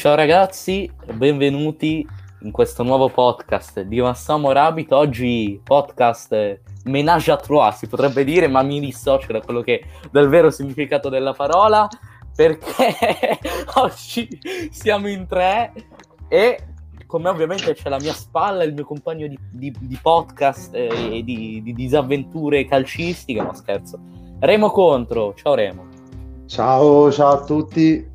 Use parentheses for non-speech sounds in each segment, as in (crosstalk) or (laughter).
Ciao ragazzi, benvenuti in questo nuovo podcast di Massamo Rabbit. Oggi podcast menage à trois si potrebber dire, ma mi dissocio da quello che dal vero significato della parola perché (laughs) oggi siamo in tre e con me ovviamente c'è la mia spalla, il mio compagno di, di, di podcast eh, e di, di, disavventure calcistiche, no scherzo. Remo Contro, ciao Remo. Ciao, ciao a tutti.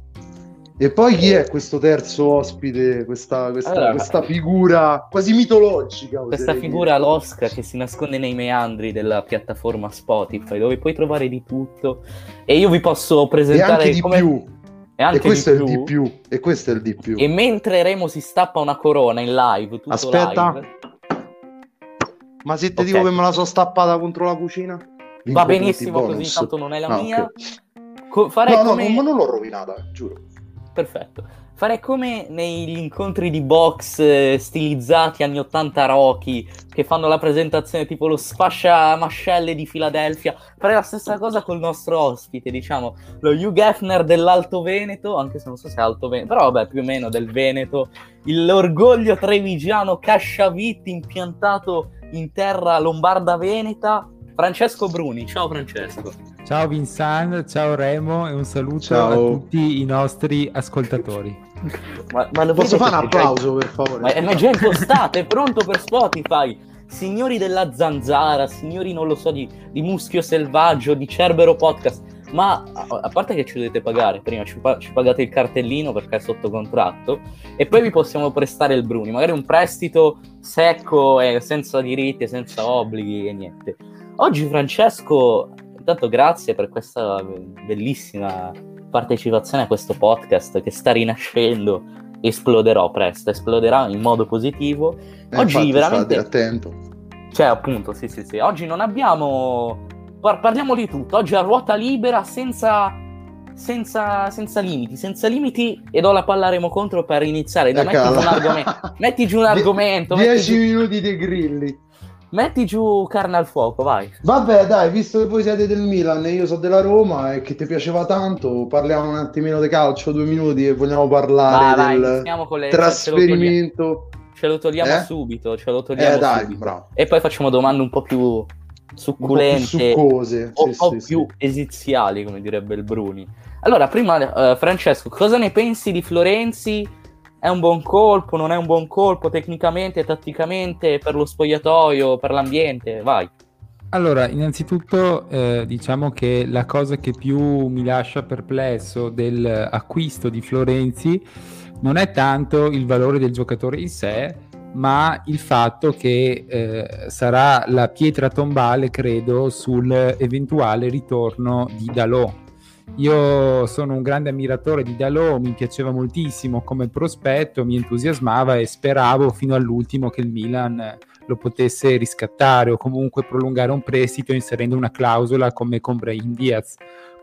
E poi chi è questo terzo ospite, questa, questa, allora, questa figura quasi mitologica? Questa figura dire. losca che si nasconde nei meandri della piattaforma Spotify, dove puoi trovare di tutto. E io vi posso presentare... E anche di come... più. E, anche e questo di è più. il di più. E questo è il di più. E mentre Remo si stappa una corona in live, tutto Aspetta. Live... Ma se ti okay. dico che me la sono stappata contro la cucina? Va benissimo così, tanto non è la ah, mia. Okay. Co- farei no, come... no, ma non l'ho rovinata, giuro perfetto. Farei come negli incontri di box eh, stilizzati anni 80 Rocky che fanno la presentazione tipo lo sfascia mascelle di Filadelfia. Farei la stessa cosa col nostro ospite, diciamo, lo Hugh Hefner dell'Alto Veneto, anche se non so se è Alto Veneto, però vabbè, più o meno del Veneto. L'orgoglio trevigiano Casciavitti impiantato in terra lombarda veneta. Francesco Bruni, ciao Francesco. Ciao Vincent, ciao Remo e un saluto ciao. a tutti i nostri ascoltatori. (laughs) Ma, ma Posso fare un applauso per favore? Ma è già impostato, è pronto per Spotify. Signori della zanzara, signori non lo so di, di Muschio Selvaggio, di Cerbero Podcast, ma a parte che ci dovete pagare, prima ci, ci, pagate il cartellino perché è sotto contratto e poi vi possiamo prestare il Bruni, magari un prestito secco e senza diritti, senza obblighi e niente. Oggi Francesco Intanto grazie per questa bellissima partecipazione a questo podcast che sta rinascendo. Esploderò presto, esploderà in modo positivo. Eh, Oggi veramente... attento. Cioè, appunto, sì, sì, sì. Oggi non abbiamo... Par- parliamo di tutto. Oggi a ruota libera, senza... Senza, senza limiti, senza limiti e do la palla a Remo contro per iniziare. Da, metti, giù un argomento, metti giù un (laughs) argomento. 10 minuti di grilli. Metti giù carne al fuoco, vai. Vabbè, dai, visto che voi siete del Milan e io sono della Roma e che ti piaceva tanto, parliamo un attimino di calcio, due minuti e vogliamo parlare vai, del vai, le... trasferimento. Ce lo togliamo eh? subito, ce lo togliamo eh, dai. E poi facciamo domande un po' più succulente, un po' più succose, o sì, po' sì, più sì. esiziali, come direbbe il Bruni. Allora, prima, uh, Francesco, cosa ne pensi di Florenzi? È un buon colpo, non è un buon colpo tecnicamente, tatticamente, per lo spogliatoio, per l'ambiente? Vai. Allora, innanzitutto eh, diciamo che la cosa che più mi lascia perplesso dell'acquisto di Florenzi non è tanto il valore del giocatore in sé, ma il fatto che eh, sarà la pietra tombale, credo, sul eventuale ritorno di Dalot io sono un grande ammiratore di Dalò, mi piaceva moltissimo come prospetto, mi entusiasmava e speravo fino all'ultimo che il Milan lo potesse riscattare o comunque prolungare un prestito inserendo una clausola come con Brahim Diaz.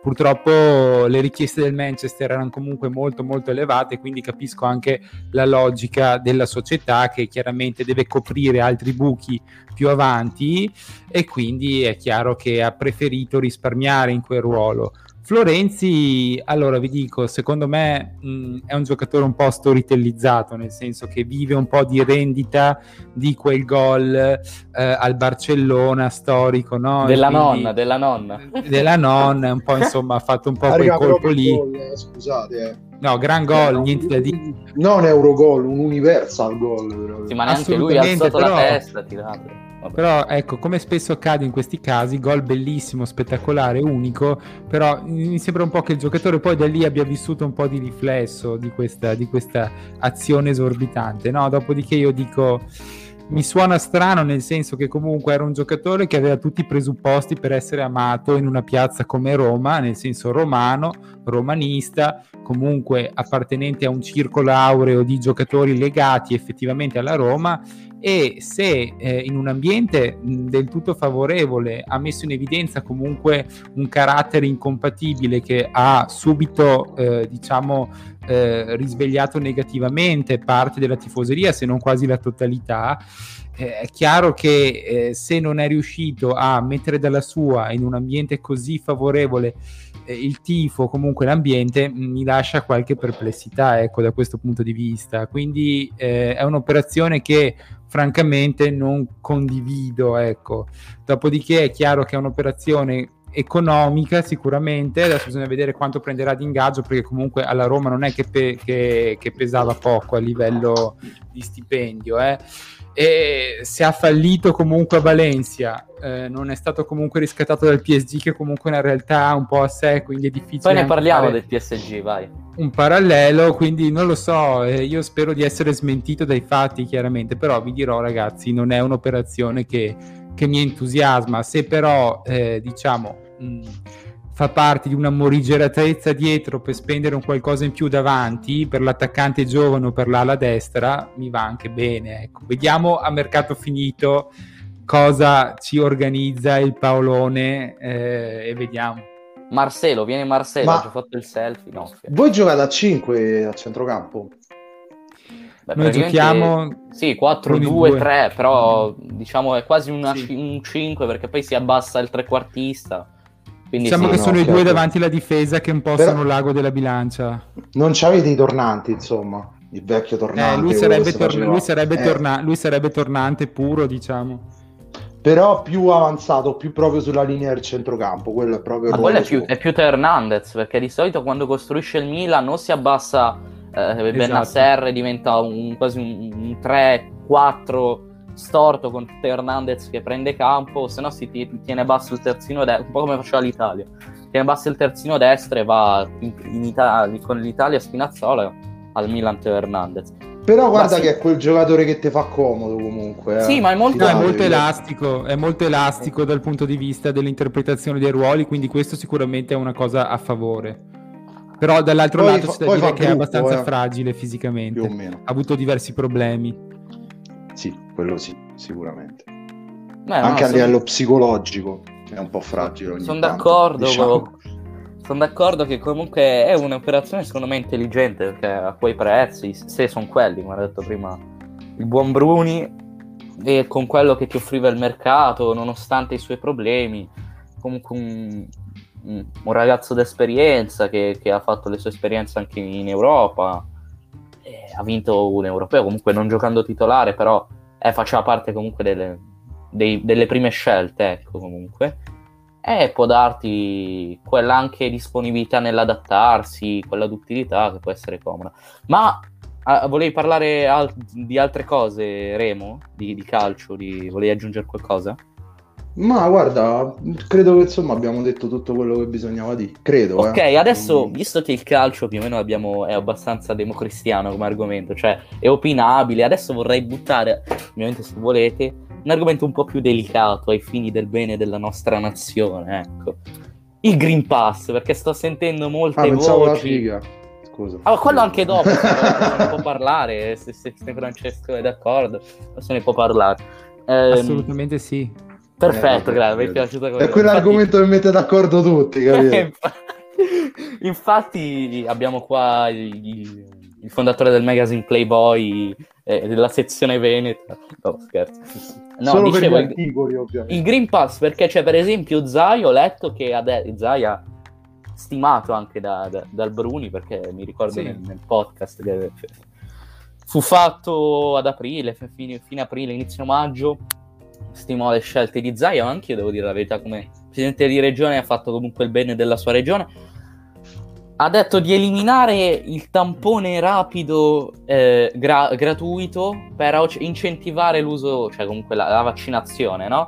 Purtroppo le richieste del Manchester erano comunque molto molto elevate, quindi capisco anche la logica della società che chiaramente deve coprire altri buchi più avanti e quindi è chiaro che ha preferito risparmiare in quel ruolo. Florenzi, allora vi dico, secondo me mh, è un giocatore un po' storytellizzato, nel senso che vive un po' di rendita di quel gol eh, al Barcellona storico, no? Della quindi, nonna, della nonna. Della nonna, un po' insomma ha fatto un po' quel colpo lì. Gol, eh, scusate, eh. No, gran gol, no, niente da dire. Non Eurogol, un universal gol. Sì, ma neanche lui ha alzato però... la testa, tirato. Vabbè. Però ecco, come spesso accade in questi casi, gol bellissimo, spettacolare, unico, però mi sembra un po' che il giocatore poi da lì abbia vissuto un po' di riflesso di questa, di questa azione esorbitante, no? Dopodiché io dico mi suona strano nel senso che comunque era un giocatore che aveva tutti i presupposti per essere amato in una piazza come Roma, nel senso romano, romanista, comunque appartenente a un circolo aureo di giocatori legati effettivamente alla Roma e se eh, in un ambiente del tutto favorevole ha messo in evidenza comunque un carattere incompatibile che ha subito eh, diciamo eh, risvegliato negativamente parte della tifoseria se non quasi la totalità eh, è chiaro che eh, se non è riuscito a mettere dalla sua in un ambiente così favorevole il tifo, comunque l'ambiente, mi lascia qualche perplessità ecco, da questo punto di vista. Quindi eh, è un'operazione che francamente non condivido. Ecco. Dopodiché è chiaro che è un'operazione economica sicuramente, adesso bisogna vedere quanto prenderà di ingaggio perché comunque alla Roma non è che, pe- che, che pesava poco a livello di stipendio. Eh. E se ha fallito comunque a Valencia, eh, non è stato comunque riscattato dal PSG che comunque è una realtà un po' a sé, quindi è difficile. Poi ne parliamo del PSG, vai. Un parallelo, quindi non lo so, eh, io spero di essere smentito dai fatti chiaramente, però vi dirò ragazzi, non è un'operazione che, che mi entusiasma, se però eh, diciamo... Mh, fa parte di una morigeratezza dietro per spendere un qualcosa in più davanti per l'attaccante giovane o per l'ala destra, mi va anche bene. Ecco. Vediamo a mercato finito cosa ci organizza il Paolone eh, e vediamo. Marcelo, viene Marcelo, Ma... ha fatto il selfie. No, voi giocate a 5 a centrocampo? Beh, Noi giochiamo sì, 4-2-3, però diciamo è quasi una, sì. un 5 perché poi si abbassa il trequartista. Quindi diciamo sì, che no, sono i due davanti alla difesa che un po' Però... sono l'ago della bilancia. Non c'avete i tornanti, insomma, il vecchio tornante. Eh, lui, sarebbe tor- lui, sarebbe eh. torna- lui sarebbe tornante puro, diciamo però più avanzato, più proprio sulla linea del centrocampo. Quello è proprio. Ma quello è più, è più Hernandez perché di solito quando costruisce il Milan non si abbassa eh, esatto. Benasser e diventa un, quasi un, un 3-4 storto con Hernandez che prende campo, se no si tiene basso il terzino destro, un po' come faceva l'Italia. Tiene basso il terzino destro e va in, in Italia, con l'Italia Spinazzola al Milan Teo Hernandez. Però guarda sì. che è quel giocatore che ti fa comodo comunque. Eh. Sì, ma è molto, no, è molto elastico, è molto elastico dal punto di vista dell'interpretazione dei ruoli, quindi questo sicuramente è una cosa a favore. Però dall'altro poi lato fa, c'è da dire che gruppo, è abbastanza eh. fragile fisicamente. Ha avuto diversi problemi. Sì, quello sì, sicuramente. Beh, Anche no, a sono... livello psicologico è un po' fragile. Sono d'accordo. Diciamo. Sono d'accordo che comunque è un'operazione secondo me intelligente perché a quei prezzi, se sono quelli, come ha detto prima il buon Bruni, e con quello che ti offriva il mercato, nonostante i suoi problemi, comunque un, un ragazzo d'esperienza che, che, ha fatto le sue esperienze anche in Europa, ha vinto un europeo, comunque non giocando titolare, però eh, faceva parte comunque delle, dei, delle prime scelte, ecco comunque. E può darti quella anche disponibilità nell'adattarsi, quella d'utilità che può essere comoda. Ma ah, volevi parlare al- di altre cose, Remo? Di, di calcio? Di... Volevi aggiungere qualcosa? Ma guarda, credo che insomma abbiamo detto tutto quello che bisognava dire. Credo. Ok, eh. adesso visto che il calcio più o meno abbiamo, è abbastanza democristiano come argomento, cioè è opinabile, adesso vorrei buttare, ovviamente se volete, un argomento un po' più delicato ai fini del bene della nostra nazione, ecco. Il Green Pass, perché sto sentendo molte ah, voci. La figa. Scusa. Ah, quello anche dopo, (laughs) se ne può parlare, se, se, se Francesco è d'accordo, se ne può parlare. Eh, Assolutamente sì. Perfetto, eh, grazie, mi è piaciuto quello. È quell'argomento Infatti... che mette d'accordo tutti, (laughs) capito? Infatti abbiamo qua il, il, fondatore del magazine Playboy eh, della sezione Veneta. No, scherzo. No, Solo dicevo, per gli articoli, ovviamente. Il Green Pass, perché c'è per esempio Zai, ho letto che ade- Zai ha stimato anche da, da, dal Bruni, perché mi ricordo sì. nel, nel, podcast che fu fatto ad aprile, fine, fine aprile, inizio maggio, stimo le scelte di Zaia, ma anche io devo dire la verità, come presidente di regione ha fatto comunque il bene della sua regione. Ha detto di eliminare il tampone rapido eh, gra- gratuito per incentivare l'uso, cioè comunque la, la vaccinazione, no?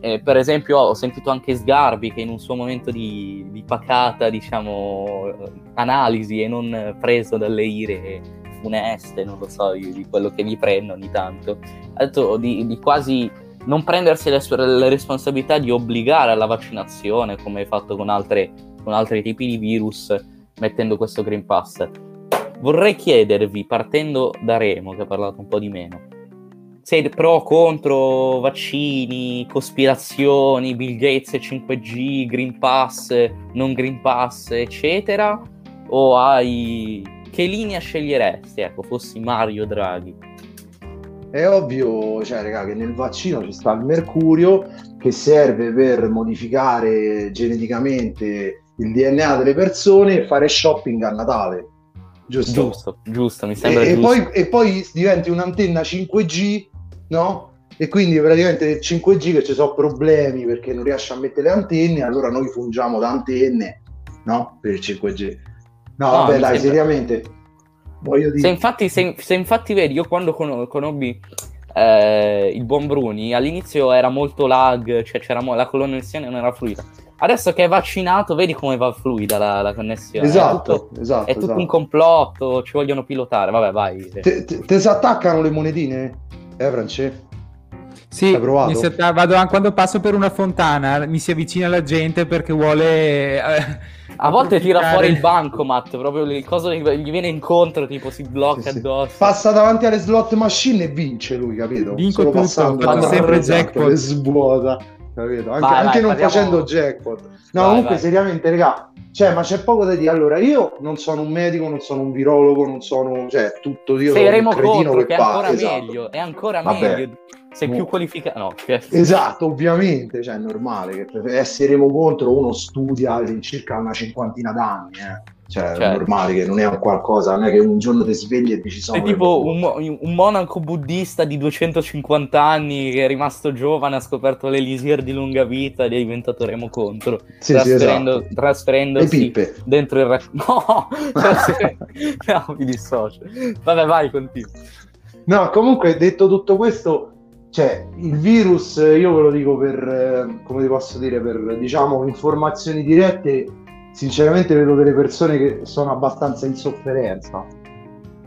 Eh, per esempio ho sentito anche Sgarbi che in un suo momento di, di pacata, diciamo, analisi e non preso dalle ire funeste, non lo so, di quello che gli prendo ogni tanto, ha detto di, di quasi non prendersi le, le, responsabilità di obbligare alla vaccinazione come hai fatto con, altre, con altri tipi di virus mettendo questo Green Pass. Vorrei chiedervi, partendo da Remo che ha parlato un po' di meno, sei pro, contro vaccini, cospirazioni, Bill Gates e 5G, Green Pass, non Green Pass, eccetera? O hai... che linea sceglieresti, ecco, fossi Mario Draghi? È ovvio, cioè, raga, che nel vaccino ci sta il mercurio che serve per modificare geneticamente il DNA delle persone e fare shopping a Natale. Giusto, giusto, giusto mi sembra e, giusto. E poi, e poi diventi un'antenna 5G, no? E quindi praticamente nel 5G che ci sono problemi perché non riesce a mettere le antenne, allora noi fungiamo da antenne, no? Per il 5G. No, no vabbè, dai, sembra... seriamente. Voglio dire... Se infatti, se, se infatti vedi, io quando con, conobbi eh, il buon Bruni, all'inizio era molto lag, cioè c'era la connessione non era fluida. Adesso che è vaccinato, vedi come va fluida la, la connessione. Esatto, è tutto, esatto. È tutto esatto. un complotto, ci vogliono pilotare. Vabbè, vai. Te, te, te si attaccano le monetine? Eh, France? Sì, sa, vado, quando passo per una fontana mi si avvicina la gente perché vuole... Eh, a volte tira fuori il bancomat, proprio il coso gli viene incontro, tipo si blocca sì, addosso. Sì. Passa davanti alle slot machine e vince lui, capito? Vinco Solo tutto, passando fatto sempre jackpot. svuota, capito? Anche, vai, anche vai, non parliamo... facendo jackpot. No, vai, comunque seriamente, raga, cioè, ma c'è poco da dire. Allora, io non sono un medico, non sono un virologo, non sono, cioè, tutto io Sei sono un cretino contro, che, è ancora esatto. meglio, è ancora Vabbè. meglio sei più qualificato. No, esatto, ovviamente, cioè è normale che essere contro uno studia all'incirca una cinquantina d'anni, eh. Cioè, certo. è normale che non è un qualcosa, non è che un giorno ti svegli e dici sono. È tipo un, un, monaco buddista di 250 anni che è rimasto giovane, ha scoperto l'elisir di lunga vita ed è diventato remo contro. Sì, trasferendo, sì, esatto. trasferendosi dentro il re... (laughs) No, (laughs) no, mi dissocio. Vabbè, vai, continua. No, comunque, detto tutto questo, cioè il virus io ve lo dico per eh, come ti posso dire per diciamo informazioni dirette sinceramente vedo delle persone che sono abbastanza in sofferenza.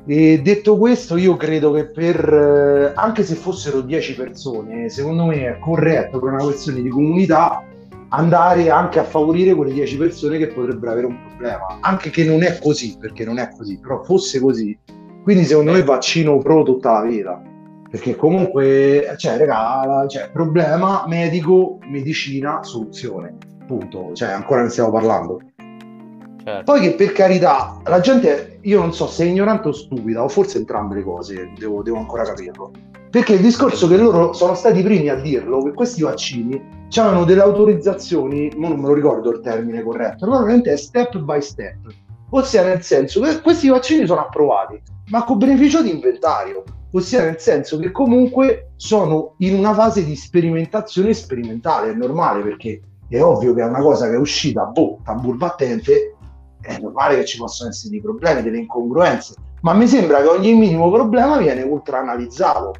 E detto questo io credo che per eh, anche se fossero 10 persone secondo me è corretto per una questione di comunità andare anche a favorire quelle 10 persone che potrebbero avere un problema. Anche che non è così perché non è così però fosse così quindi secondo me vaccino pro tutta la vita perché comunque, cioè, raga, cioè, problema medico, medicina, soluzione. Punto. Cioè, ancora ne stiamo parlando. Certo. Poi che per carità, la gente, io non so se è ignorante o stupida, o forse entrambe le cose, devo, devo ancora capirlo. Perché il discorso che loro sono stati i primi a dirlo, che questi vaccini hanno delle autorizzazioni, non me lo ricordo il termine corretto, normalmente è step by step. Ossia nel senso che questi vaccini sono approvati, ma con beneficio di inventario ossia nel senso che comunque sono in una fase di sperimentazione sperimentale, è normale perché è ovvio che è una cosa che è uscita, boh, tambur battente, è normale che ci possano essere dei problemi, delle incongruenze, ma mi sembra che ogni minimo problema viene ultra analizzato.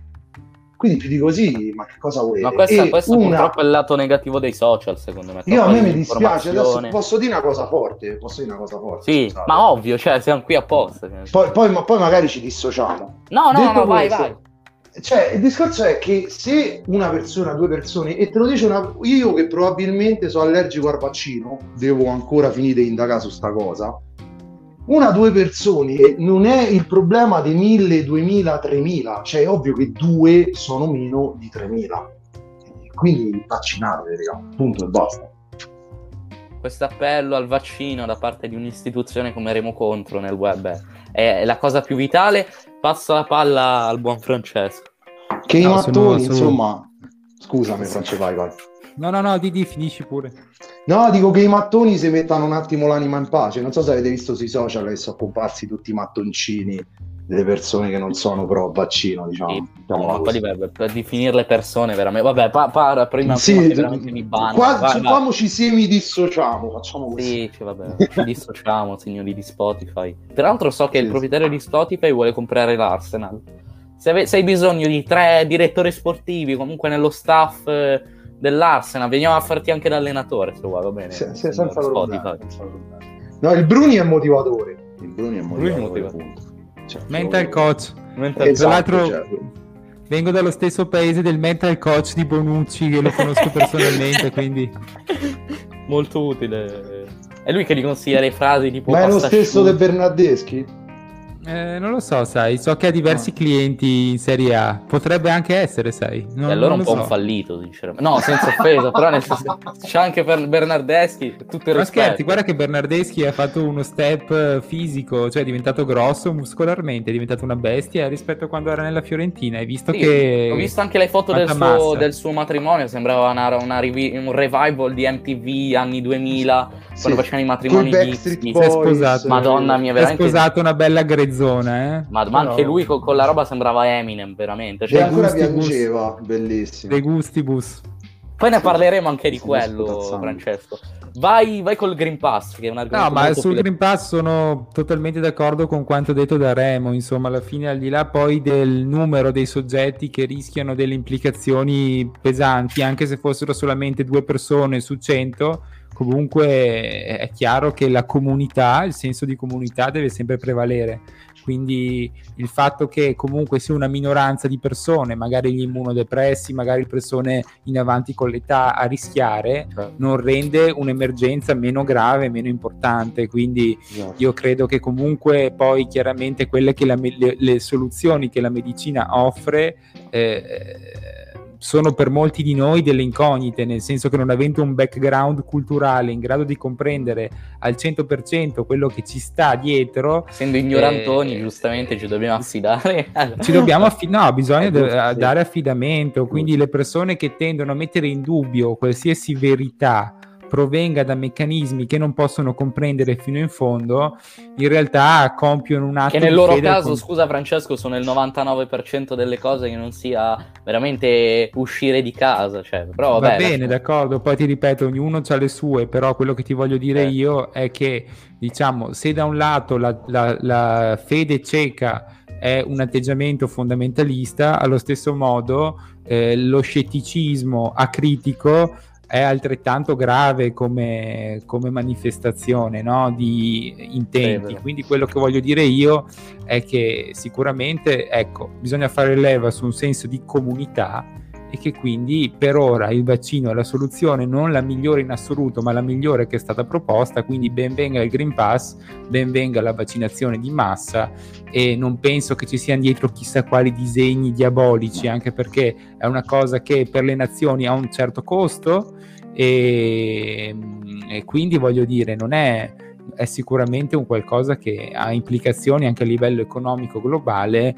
Quindi più di così, ma che cosa vuoi? Ma questo, questo una... purtroppo è il lato negativo dei social, secondo me. Io a me mi dispiace, adesso posso dire una cosa forte, posso dire una cosa forte. Sì, scusate. ma ovvio, cioè siamo qui apposta. Cioè. Poi, poi, ma poi magari ci dissociamo. No, no, Detto no, vai, vai. Cioè, il discorso è che se una persona, due persone, e te lo dice una, io che probabilmente sono allergico al vaccino, devo ancora finire di indagare su sta cosa, una o due persone non è il problema dei 1000, 2000, 3000, cioè è ovvio che due sono meno di 3000. Quindi vaccinatevi, raga, punto e basta. Questo appello al vaccino da parte di un'istituzione come Remo Contro nel web è la cosa più vitale. Passo la palla al buon Francesco. Che no, i mattoni, sono... insomma, scusami, Francesco, vai, vai. No, no, no, di, di finisci pure. No, dico che i mattoni si mettano un attimo l'anima in pace. Non so se avete visto sui social che sono comparsi tutti i mattoncini delle persone che non sono pro vaccino, diciamo. Sì, diciamo per, per definire le persone veramente. Vabbè, pa, pa, prima sì, veramente mi banno. Qua, vai, vai. ci semi dissociamo, facciamo così. Sì, cioè, vabbè, ci dissociamo, signori di Spotify. Peraltro so che sì, il proprietario di Spotify vuole comprare l'Arsenal. Se, ave- se hai bisogno di tre direttori sportivi, comunque nello staff eh, dell'Arsenal, veniamo a farti anche da allenatore, se vuoi, va bene. Sì, sì, senza problema, No, il Bruni è motivatore. Il Bruni è motivatore. Bruni è motivatore. Cioè, mental coach. Mental esatto, Tra l'altro certo. vengo dallo stesso paese del mental coach di Bonucci che lo conosco personalmente, quindi molto utile. È lui che gli consiglia le frasi tipo Ma è lo stesso del Bernardeschi? Eh, non lo so, sai, so che ha diversi clienti in Serie A, potrebbe anche essere, sai. Non, e allora un po' so. un fallito, sinceramente. No, senza offesa, però nel senso, c'è anche per Bernardeschi, tutto il Ma rispetto. scherzi, guarda che Bernardeschi ha fatto uno step eh, fisico, cioè è diventato grosso muscolarmente, è diventato una bestia rispetto a quando era nella Fiorentina. Hai visto Sì, che... Ho visto anche le foto del suo, del suo matrimonio, sembrava una, una rivi- un revival di MTV anni 2000, Sì. Quando facevano i matrimoni è Boys, sposato. Madonna mia, Si è veramente... sposato una bella grezzona, eh? Ma, ma anche lui con, con la roba sembrava Eminem, veramente. E Cioè, Dei ancora gustibus. piangeva, bellissimo. De gustibus. poi ne parleremo anche di quello. Francesco. Vai, vai col Green Pass, che è un argomento No, ma sul più- Green Pass sono totalmente d'accordo con quanto detto da Remo. Insomma, alla fine, al di là poi del numero dei soggetti che rischiano delle implicazioni pesanti, anche se fossero solamente due persone su 100, comunque è chiaro che la comunità, il senso di comunità deve sempre prevalere. Quindi il fatto che comunque sia una minoranza di persone, magari gli immunodepressi, magari persone in avanti con l'età a rischiare, Certo. non rende un'emergenza meno grave, meno importante. Quindi Esatto. io credo che comunque poi chiaramente quelle che la le, le soluzioni che la medicina offre eh, sono per molti di noi delle incognite, nel senso che non avendo un background culturale in grado di comprendere al 100% quello che ci sta dietro, Essendo ignorantoni, Eh, giustamente ci dobbiamo affidare. (laughs) ci dobbiamo affidare, no, bisogna (laughs) giusto, dare affidamento, quindi le persone che tendono a mettere in dubbio qualsiasi verità provenga da meccanismi che non possono comprendere fino in fondo, in realtà compiono un atto Che nel loro caso, con- scusa Francesco, sono il 99% delle cose che non sia veramente uscire di casa. Cioè, però Va vabbè, bene, lascia- d'accordo, poi ti ripeto, ognuno ha le sue, però quello che ti voglio dire Certo. io è che, diciamo, se da un lato la, la- la fede cieca è un atteggiamento fondamentalista, allo stesso modo eh, lo scetticismo acritico è altrettanto grave come, come manifestazione no, di intenti. Quindi quello che voglio dire io è che sicuramente, ecco, bisogna fare leva su un senso di comunità e che quindi per ora il vaccino è la soluzione non la migliore in assoluto ma la migliore che è stata proposta quindi ben venga il Green Pass ben venga la vaccinazione di massa e non penso che ci siano dietro chissà quali disegni diabolici anche perché è una cosa che per le nazioni ha un certo costo e, e quindi voglio dire non è è sicuramente un qualcosa che ha implicazioni anche a livello economico globale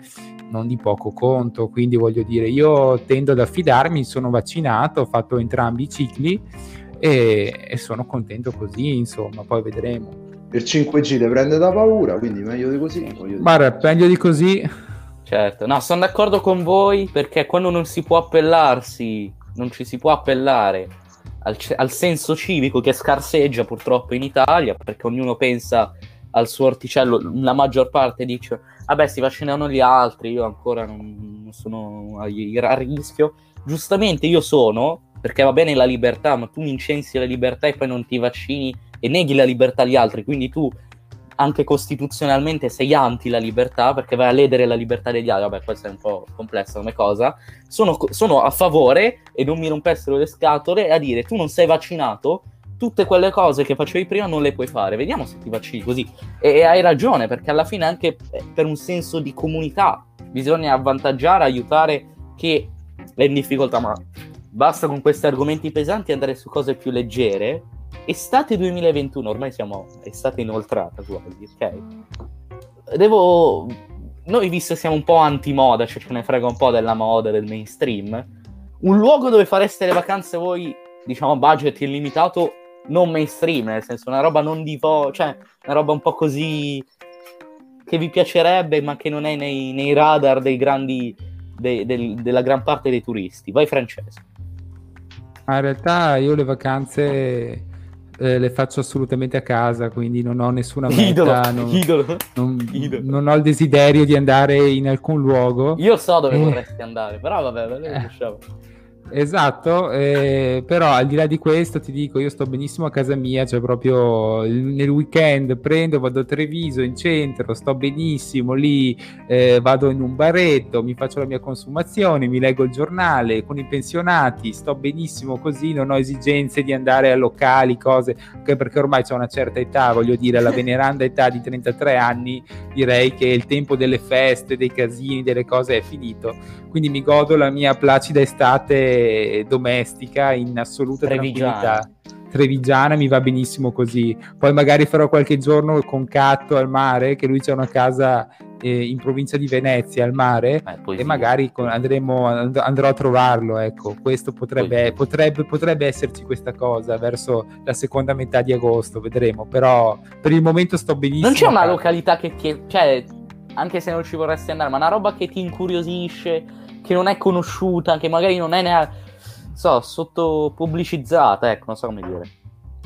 non di poco conto, quindi voglio dire, io tendo ad affidarmi, sono vaccinato, ho fatto entrambi i cicli e, e sono contento così, insomma, poi vedremo. Il 5G le prende da paura, quindi meglio di così. Guarda, meglio di così, Certo, no, sono d'accordo con voi perché quando non si può appellarsi, non ci si può appellare al, al senso civico che scarseggia purtroppo in Italia, perché ognuno pensa al suo orticello, la maggior parte dice, vabbè si vaccinano gli altri, io ancora non, non sono a, a rischio. Giustamente io sono, perché va bene la libertà, ma tu mi incensi la libertà e poi non ti vaccini e neghi la libertà agli altri, quindi tu anche costituzionalmente sei anti la libertà perché vai a ledere la libertà degli altri. Vabbè, questa è un po' complessa come cosa. Sono, sono a favore e non mi rompessero le scatole a dire tu non sei vaccinato, tutte quelle cose che facevi prima non le puoi fare. Vediamo se ti vaccini così. E, e hai ragione perché alla fine anche eh, per un senso di comunità bisogna avvantaggiare, aiutare chi è in difficoltà. Ma basta con questi argomenti pesanti andare su cose più leggere estate 2021, ormai siamo estate inoltrata quasi, ok? Devo... Noi visto siamo un po' anti-moda, cioè ce ne frega un po' della moda, del mainstream, un luogo dove fareste le vacanze voi, diciamo, budget illimitato, non mainstream, nel senso una roba non di vo- cioè una roba un po' così che vi piacerebbe, ma che non è nei, nei radar dei grandi, dei- del- della gran parte dei turisti. Vai Francesco. Ma in realtà io le vacanze eh, le faccio assolutamente a casa, quindi non ho nessuna Idolo, meta, non, idolo. non- idolo. non ho il desiderio di andare in alcun luogo. Io so dove Eh. vorresti andare, però vabbè, ve lo Eh. Esatto, eh, però al di là di questo ti dico, io sto benissimo a casa mia, cioè proprio nel weekend prendo, vado a Treviso in centro, sto benissimo lì, eh, vado in un baretto, mi faccio la mia consumazione, mi leggo il giornale con i pensionati, sto benissimo così, non ho esigenze di andare a locali, cose, anche perché ormai ho una certa età, voglio dire, alla veneranda età di 33 anni, direi che il tempo delle feste, dei casini, delle cose è finito, quindi mi godo la mia placida estate domestica in assoluta Trevigiana. tranquillità. Trevigiana mi va benissimo così. Poi magari farò qualche giorno con Catto al mare, che lui c'è una casa eh, in provincia di Venezia al mare, Eh, e magari con- andremo, and- andrò a trovarlo. Ecco, questo potrebbe, potrebbe, potrebbe esserci questa cosa verso la seconda metà di agosto, vedremo. Però per il momento sto benissimo. Non c'è una località che ti... Cioè, anche se non ci vorresti andare, ma una roba che ti incuriosisce, che non è conosciuta, che magari non è neanche... So, sotto pubblicizzata, ecco, non so come dire.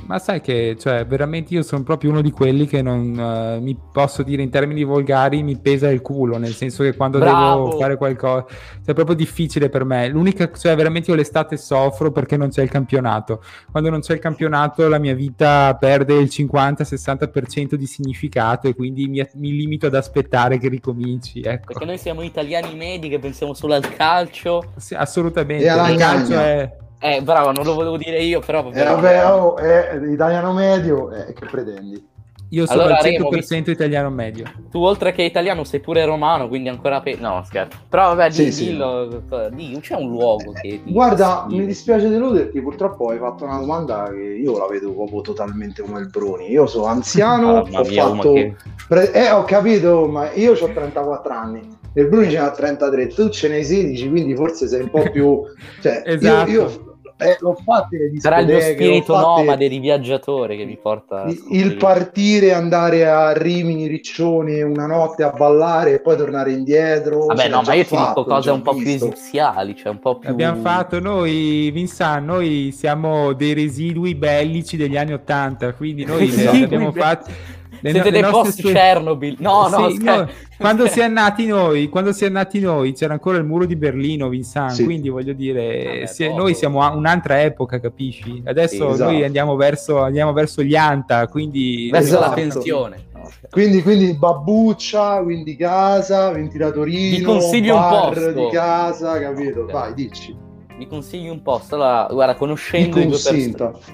Ma sai che, cioè, veramente io sono proprio uno di quelli che non eh, mi posso dire in termini volgari, mi pesa il culo, nel senso che quando Bravo. devo fare qualcosa, cioè, è proprio difficile per me. L'unica, cioè, veramente io l'estate soffro perché non c'è il campionato. Quando non c'è il campionato, la mia vita perde il 50-60% di significato e quindi mi, mi limito ad aspettare che ricominci. Ecco. Perché noi siamo italiani medi che pensiamo solo al calcio. Sì, assolutamente. E alla il calcio è. Eh, bravo, non lo volevo dire io, però... Eh, vabbè, oh, è italiano medio, eh, che pretendi? Io sono Allora, al Remo, 100% italiano medio. Tu oltre che italiano sei pure romano, quindi ancora pe... No, scherzo. Però vabbè, Sì, di, sì. dillo, di- c'è un luogo che... ti- Guarda, ti- mi dispiace deluderti, purtroppo hai fatto una domanda che io la vedo proprio totalmente come il Bruni. Io sono anziano, Mamma ho mia, fatto... che- pre- Eh, ho capito, ma io ho 34 anni e il Bruni ce n'ha 33, tu ce ne hai 16, quindi forse sei un po' più... Cioè, io- Esatto. io, eh, l'ho fatte le Sarà il mio spirito fatte- nomade di viaggiatore che mi porta... a il- il partire, andare a Rimini, Riccione una notte a ballare e poi tornare indietro. Vabbè, no, ma io ti fatto, dico cose un po' più esiziali, cioè un po' più... Abbiamo fatto noi, Vincent, noi siamo dei residui bellici degli anni Ottanta, quindi noi le- abbiamo fatte. Le Siete no- le dei nostre post Chernobyl. No, no, Sì, scher- no, quando siamo nati noi, quando siamo nati noi, c'era ancora il muro di Berlino, Vincent, Sì. quindi voglio dire, Vabbè, si- poco. noi siamo a un'altra epoca, capisci? Adesso esatto. noi andiamo verso, andiamo verso gli Anta, quindi... Verso la Esatto. pensione. No, scherzo. Quindi, quindi babbuccia, quindi casa, ventilatorino, Vi consiglio un bar posto. di casa, capito? Vai, dici. Mi consigli un posto, allora, guarda, conoscendo i due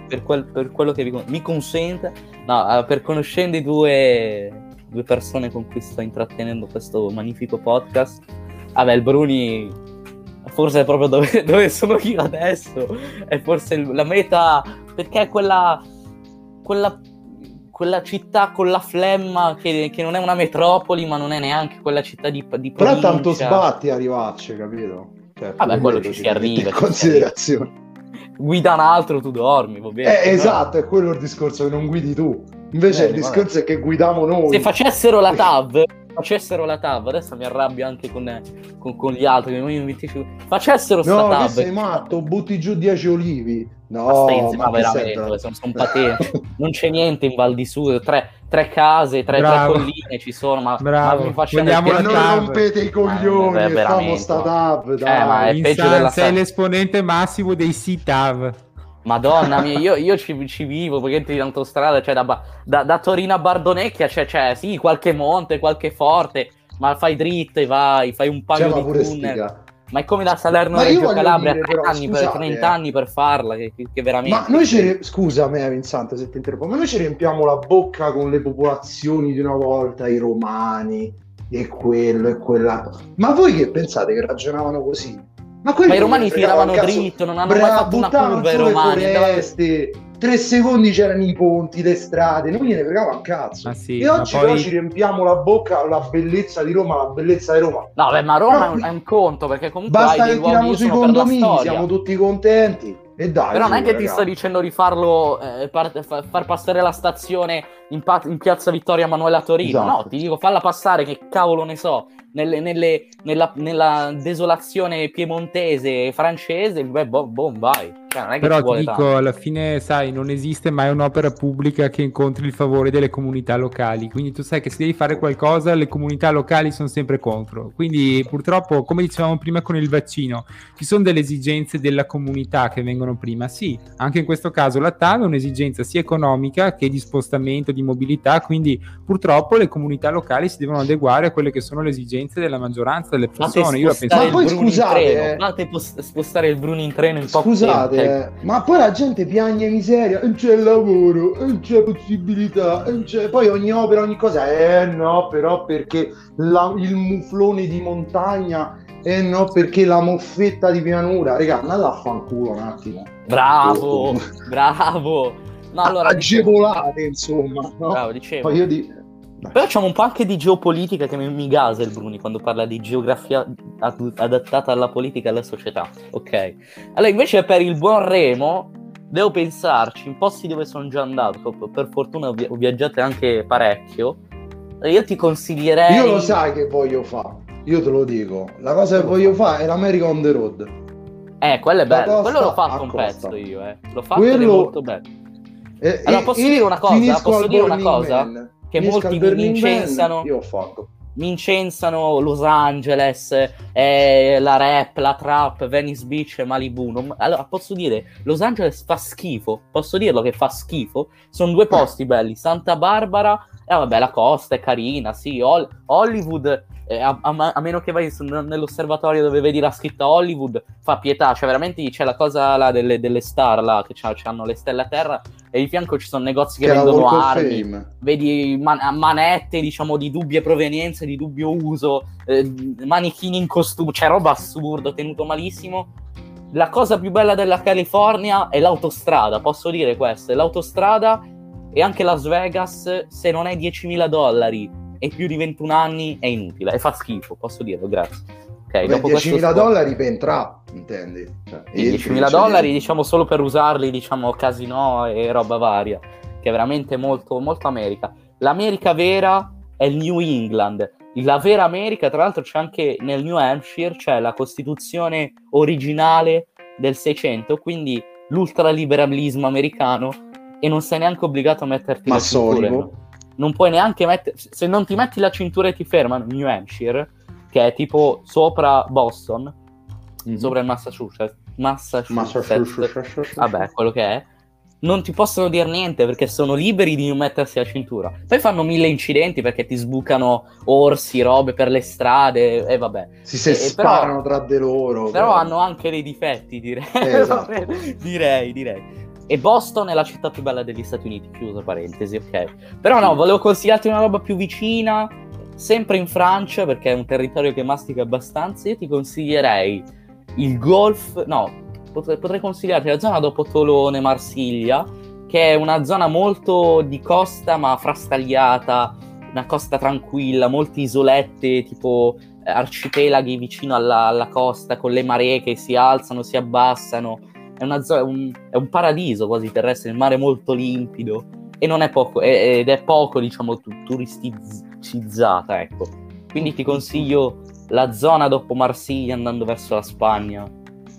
per, quel- per quello che vi con- mi consente, no, per conoscendo i due, due persone con cui sto intrattenendo questo magnifico podcast, vabbè, il Bruni forse è proprio dove, (laughs) dove sono io adesso, è forse il- la meta, perché è quella, quella, quella città con la flemma che, che non è una metropoli, ma non è neanche quella città di, di Però provincia. tanto sbatti a arrivarci, capito? Cioè, Vabbè, quello ci si arriva, In considerazione. Guida un altro, tu dormi, va bene. Eh, esatto, è quello il discorso che non guidi tu. Invece Bene, il discorso è che guidiamo noi. Se facessero la (laughs) TAV, facessero la TAV, adesso mi arrabbio anche con, con, con gli altri, che noi invitiamo- facessero sta No, TAV. sei matto, butti giù 10 olivi. Ma No, stai ma ma veramente, sono, sono patenti. (laughs) Non c'è niente in Val di Sud, tre, tre case, tre, tre colline ci sono, ma, Bravo. ma mi Vogliamo la non rompete i coglioni, Eh, sta ma- TAV, dai. Eh, ma è peggio della sei l'esponente massimo dei CITAV. Madonna mia, io, io ci, ci vivo perché in autostrada, cioè da, da- da Torino a Bardonecchia c'è, c'è sì, qualche monte, qualche forte, ma fai dritto e vai, fai un paio Cioè, di tunnel. stiga. Ma è come da Salerno Ma Reggio Calabria, dire, 30 però, anni, per, scusate, 30 eh. anni per farla, che, che- veramente... Ma noi ci ri- scusa me Vincent se ti interrompo, ma noi ci riempiamo la bocca con le popolazioni di una volta, i romani e quello e quella. Ma voi che pensate che ragionavano così? Ma, Ma i romani tiravano dritto, non hanno Bra- mai fatto una curva i romani. andavano- foreste, tre secondi c'erano i ponti, le strade, non gliene fregava un cazzo. Ma sì, e ma oggi poi- però ci riempiamo la bocca alla bellezza di Roma, la bellezza di Roma. No, beh, ma Roma No, è un, è un conto, perché comunque Basta che tiriamo io sui condomini, siamo tutti contenti. E dai, Però non è che ti sto dicendo di farlo, eh, par- fa- far passare la stazione in, pa- in piazza Vittorio Emanuele a Torino. Esatto. No, ti dico, falla passare, che cavolo ne so, nelle- nelle- nella, nella desolazione piemontese e francese, beh, boh, boh, vai. Cioè, Però ti dico, tanto. alla fine, sai, non esiste mai un'opera pubblica che incontri il favore delle comunità locali. Quindi tu sai che se devi fare qualcosa, le comunità locali sono sempre contro. Quindi purtroppo, come dicevamo prima con il vaccino, ci sono delle esigenze della comunità che vengono prima. Sì, anche in questo caso la TAV è un'esigenza sia economica che di spostamento, di mobilità. Quindi purtroppo le comunità locali si devono adeguare a quelle che sono le esigenze della maggioranza delle persone. Io la penso Ma poi scusate, eh. fate pos- spostare il Bruno in treno in poco Scusate, eh, ma poi la gente piagne miseria, non c'è lavoro, non c'è possibilità, non c'è... poi ogni opera, ogni cosa, eh no, però perché la- il muflone di montagna, eh no, perché la moffetta di pianura, raga, andate a fanculo un attimo. Bravo, bravo. No, allora, dicevo, Agevolate, insomma, no? bravo, dicevo. Poi io di... Però facciamo un po' anche di geopolitica che mi, mi gasa il Bruni quando parla di geografia ad- adattata alla politica e alla società. Ok. Allora, invece per il buon Remo, devo pensarci in posti dove sono già andato. Per fortuna ho, vi- ho viaggiato anche parecchio. Io ti consiglierei. Io lo sai che voglio fare, io te lo dico, la cosa che voglio fare è l'America on the road. Eh, quello è bello. Quello l'ho fatto un pezzo io, eh. L'ho fatto Quello- molto bello. E- Allora, posso e dire una cosa? Posso dire una cosa? Man. Che molti mi incensano. Io fatto. mi incensano Los Angeles, eh, la rap, la trap, Venice Beach e Malibu. Non- Allora, posso dire, Los Angeles fa schifo, posso dirlo che fa schifo. Sono due posti belli, Santa Barbara, e vabbè, la costa è carina, sì, Hol- Hollywood, eh, a, a- a meno che vai nell'osservatorio dove vedi la scritta Hollywood, fa pietà, cioè veramente c'è la cosa là delle, delle star là, che hanno le stelle a terra, e di fianco ci sono negozi che, Che vendono armi Fame. vedi man- manette diciamo di dubbia provenienza, di dubbio uso, eh, manichini in costume, c'è roba assurdo, tenuto malissimo. La cosa più bella della California è l'autostrada, posso dire questo, è l'autostrada e anche Las Vegas se non è 10.000 dollari e più di 21 anni è inutile e fa schifo, posso dirlo, grazie. Ok, Beh, dopo 10.000 questo spot- dollari per entrare, intendi? Cioè, sì, io 10.000 dico, dollari diciamo solo per usarli diciamo casino e roba varia che è veramente molto, molto America l'America vera è il New England la vera America tra l'altro c'è anche nel New Hampshire c'è la costituzione originale del 600 quindi l'ultraliberalismo americano e non sei neanche obbligato a metterti la cintura no? non puoi neanche mettere se non ti metti la cintura e ti fermano New Hampshire che è tipo sopra Boston Mhm. sopra il Massachusetts, Massachusetts, Massachusetts. vabbè, quello che è, non ti possono dire niente perché sono liberi di non mettersi la cintura. Poi fanno mille incidenti perché ti sbucano orsi, robe per le strade e vabbè. Si se però- sparano tra di loro. Però hanno anche dei difetti, direi. Esatto. (laughs) direi, direi. E Boston è la città più bella degli Stati Uniti, chiuso parentesi, ok. Però no, volevo consigliarti una roba più vicina, sempre in Francia, perché è un territorio che mastica abbastanza. Io ti consiglierei il golf, no, potrei, potrei consigliarti la zona dopo Tolone, Marsiglia, che è una zona molto di costa ma frastagliata, una costa tranquilla, molte isolette tipo eh, arcipelaghi vicino alla, alla costa con le maree che si alzano, si abbassano. È, una un, è un paradiso quasi terrestre, il mare molto limpido e non è poco, è- ed è poco, diciamo, tu- turisticizzata, ecco. Quindi ti consiglio la zona dopo Marsiglia andando verso la Spagna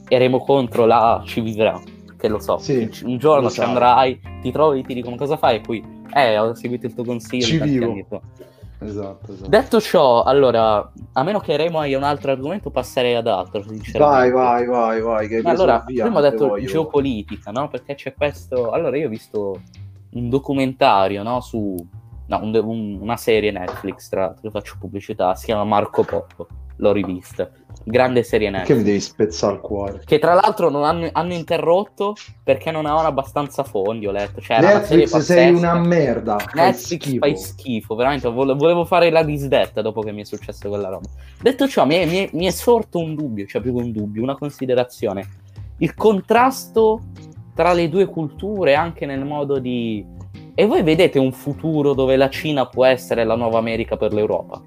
e Remo contro là ci vivrà, che lo so. Sì, un giorno ci andrai, ti trovi, ti dicono cosa fai e poi, eh, ho seguito il tuo consiglio. Ci vivo. Esatto, esatto. Detto ciò, allora, a meno che Remo abbia un altro argomento, passerei ad altro. Vai, vai, vai, vai. Che allora, via, prima ho detto voglio. geopolitica, no? Perché c'è questo... Allora, io ho visto un documentario, no? Su... No, un- un- una serie Netflix, tra l'altro, io faccio pubblicità, si chiama Marco Polo, l'ho rivista. Grande serie Perché mi Netflix. devi spezzare il cuore? Che tra l'altro non hanno, hanno interrotto perché non avevano abbastanza fondi, ho letto. Cioè, era una Netflix sei una merda. fai Netflix schifo. fai schifo, veramente. vole- Volevo fare la disdetta dopo che mi è successo quella roba. Detto ciò, mi è, mi è- mi è sorto un dubbio, cioè più che un dubbio, una considerazione. Il contrasto tra le due culture, anche nel modo di. E voi vedete un futuro dove la Cina può essere la nuova America per l'Europa?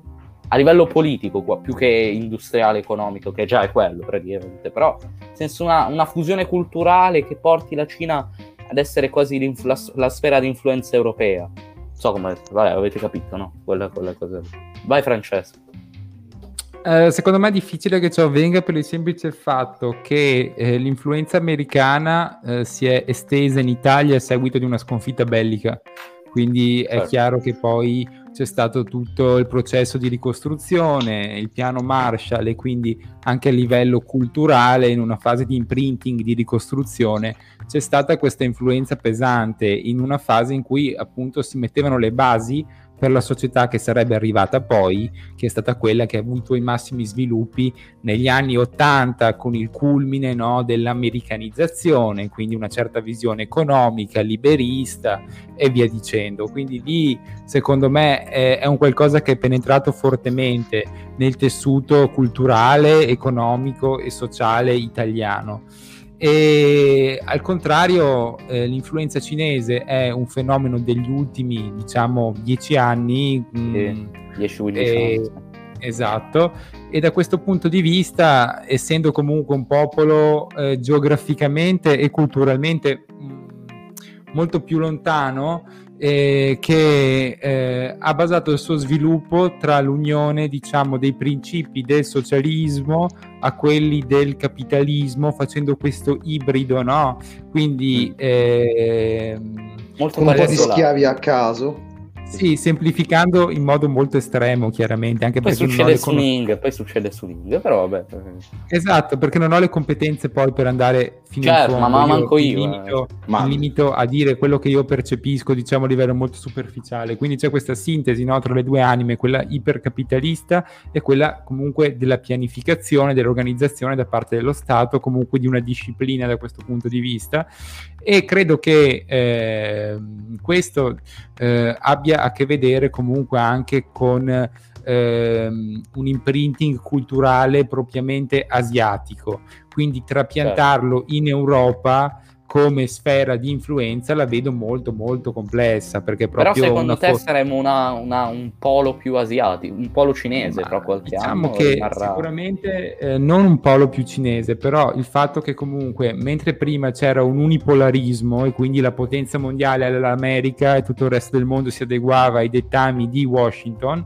A livello politico, qua, più che industriale, economico, che già è quello praticamente, però nel senso una, una fusione culturale che porti la Cina ad essere quasi la, la sfera di influenza europea. So come, vabbè, avete capito, no? Quella, quella cosa. Vai Francesco. Eh, secondo me è difficile che ciò avvenga per il semplice fatto che eh, l'influenza americana eh, si è estesa in Italia a seguito di una sconfitta bellica. Quindi è certo. chiaro che poi c'è stato tutto il processo di ricostruzione, il piano Marshall e quindi anche a livello culturale, in una fase di imprinting, di ricostruzione, c'è stata questa influenza pesante in una fase in cui appunto si mettevano le basi per la società che sarebbe arrivata poi, che è stata quella che ha avuto i massimi sviluppi negli anni 80 con il culmine no, dell'americanizzazione, quindi una certa visione economica, liberista e via dicendo. Quindi lì secondo me è, è un qualcosa che è penetrato fortemente nel tessuto culturale, economico e sociale italiano. E al contrario, eh, l'influenza cinese è un fenomeno degli ultimi, diciamo, dieci anni. 10-15 anni. Esatto, e da questo punto di vista, essendo comunque un popolo eh, geograficamente e culturalmente mh, molto più lontano, eh, che eh, ha basato il suo sviluppo tra l'unione diciamo dei principi del socialismo a quelli del capitalismo facendo questo ibrido no? Quindi eh, molto un po' di schiavi a caso sì, semplificando in modo molto estremo, chiaramente. Anche poi succede su Ning, poi succede su Ning, però vabbè. Esatto, perché non ho le competenze poi per andare fino certo, in fondo. ma manco io. Mi limito, eh. ma... limito, a dire quello che io percepisco, diciamo, a livello molto superficiale. Quindi c'è questa sintesi no, tra le due anime, quella ipercapitalista e quella comunque della pianificazione, dell'organizzazione da parte dello Stato, comunque di una disciplina da questo punto di vista e credo che eh, questo eh, abbia a che vedere comunque anche con eh, un imprinting culturale propriamente asiatico, quindi trapiantarlo certo. in Europa come sfera di influenza la vedo molto molto complessa perché proprio però secondo te fo- saremmo una, una, un polo più asiatico un polo cinese Ma, tra qualche diciamo anno che rimarrà... sicuramente eh, non un polo più cinese però il fatto che comunque mentre prima c'era un unipolarismo e quindi la potenza mondiale era l'America e tutto il resto del mondo si adeguava ai dettami di Washington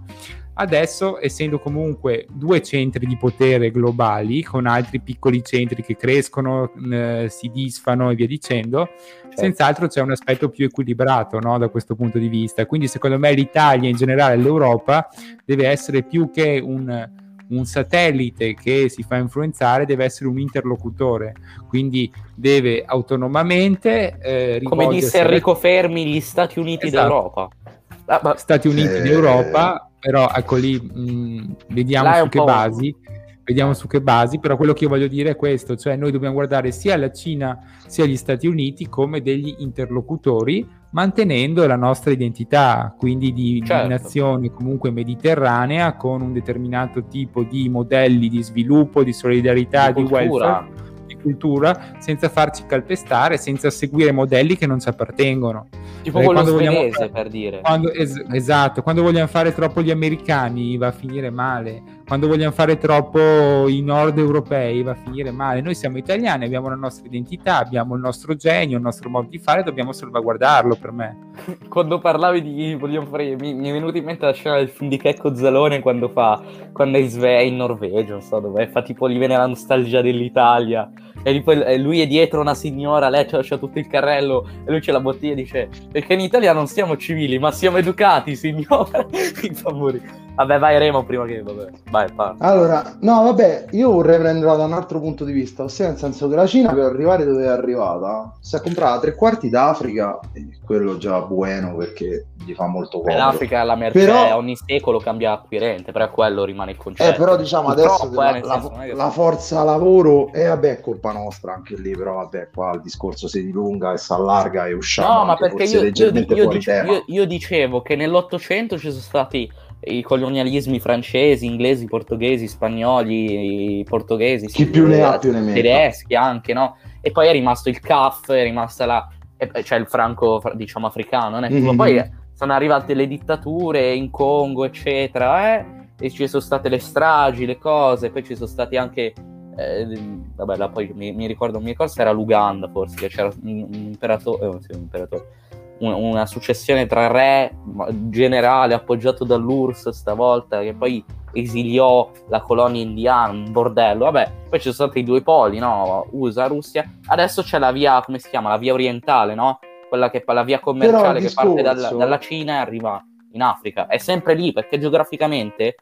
Adesso, essendo comunque due centri di potere globali, con altri piccoli centri che crescono, eh, si disfano e via dicendo, certo. senz'altro c'è un aspetto più equilibrato no, da questo punto di vista. Quindi, secondo me, l'Italia in generale, l'Europa, deve essere più che un, un satellite che si fa influenzare, deve essere un interlocutore. Quindi, deve autonomamente. Eh, Come disse Enrico Fermi, gli Stati Uniti esatto. d'Europa. Ah, ma... Stati Uniti eh... d'Europa però ecco lì mh, vediamo Là su che basi vediamo su che basi, però quello che io voglio dire è questo, cioè noi dobbiamo guardare sia la Cina sia gli Stati Uniti come degli interlocutori, mantenendo la nostra identità, quindi di, certo. di nazione comunque mediterranea con un determinato tipo di modelli di sviluppo, di solidarietà, di, di welfare, cultura, senza farci calpestare, senza seguire modelli che non ci appartengono. Tipo quello svedese, fare, per dire. Quando, es- esatto, quando vogliamo fare troppo gli americani va a finire male quando vogliamo fare troppo i nord europei va a finire male. Noi siamo italiani, abbiamo la nostra identità, abbiamo il nostro genio, il nostro modo di fare, dobbiamo salvaguardarlo per me. (laughs) Quando parlavi di vogliamo fare, mi, mi, è venuto in mente la scena del film di Checco Zalone quando fa, quando è in, Sve, in Norvegia, non so dove, fa tipo, gli viene la nostalgia dell'Italia e poi lui è dietro una signora, lei c'ha, c'ha tutto il carrello e lui c'è la bottiglia e dice perché in Italia non siamo civili ma siamo educati signora, (laughs) mi fa. Vabbè, vai Remo prima che... Vabbè, vai, parla. Allora, no, vabbè, io vorrei prenderla da un altro punto di vista, ossia nel senso che la Cina per arrivare dove è arrivata si è comprata tre quarti d'Africa e quello già buono perché gli fa molto comodo. L'Africa la merce però... ogni secolo cambia acquirente, però quello rimane il concetto. Eh, però diciamo adesso eh, la, senso, la, la, forza lavoro, e eh, vabbè, è colpa nostra anche lì, però vabbè, qua il discorso si dilunga e si allarga e usciamo. No, ma perché io, io, io, io, dicevo che nell'Ottocento ci sono stati i colonialismi francesi, inglesi, portoghesi, spagnoli, portoghesi, chi più ne ha più ne metta. tedeschi anche, no? E poi è rimasto il CAF, è rimasta la cioè il franco diciamo africano, mm-hmm. poi sono arrivate le dittature in Congo, eccetera, eh? e ci sono state le stragi, le cose, poi ci sono stati anche eh, vabbè, là poi mi, mi ricordo, mi ricordo se era l'Uganda forse, che c'era un, un imperatore, eh, sì, un imperatore una successione tra re generale appoggiato dall'URSS stavolta che poi esiliò la colonia indiana, un bordello, vabbè, poi ci sono stati i due poli, no? USA, Russia, adesso c'è la via, come si chiama? La via orientale, no? Quella che la via commerciale che parte dalla, dalla Cina e arriva in Africa, è sempre lì perché geograficamente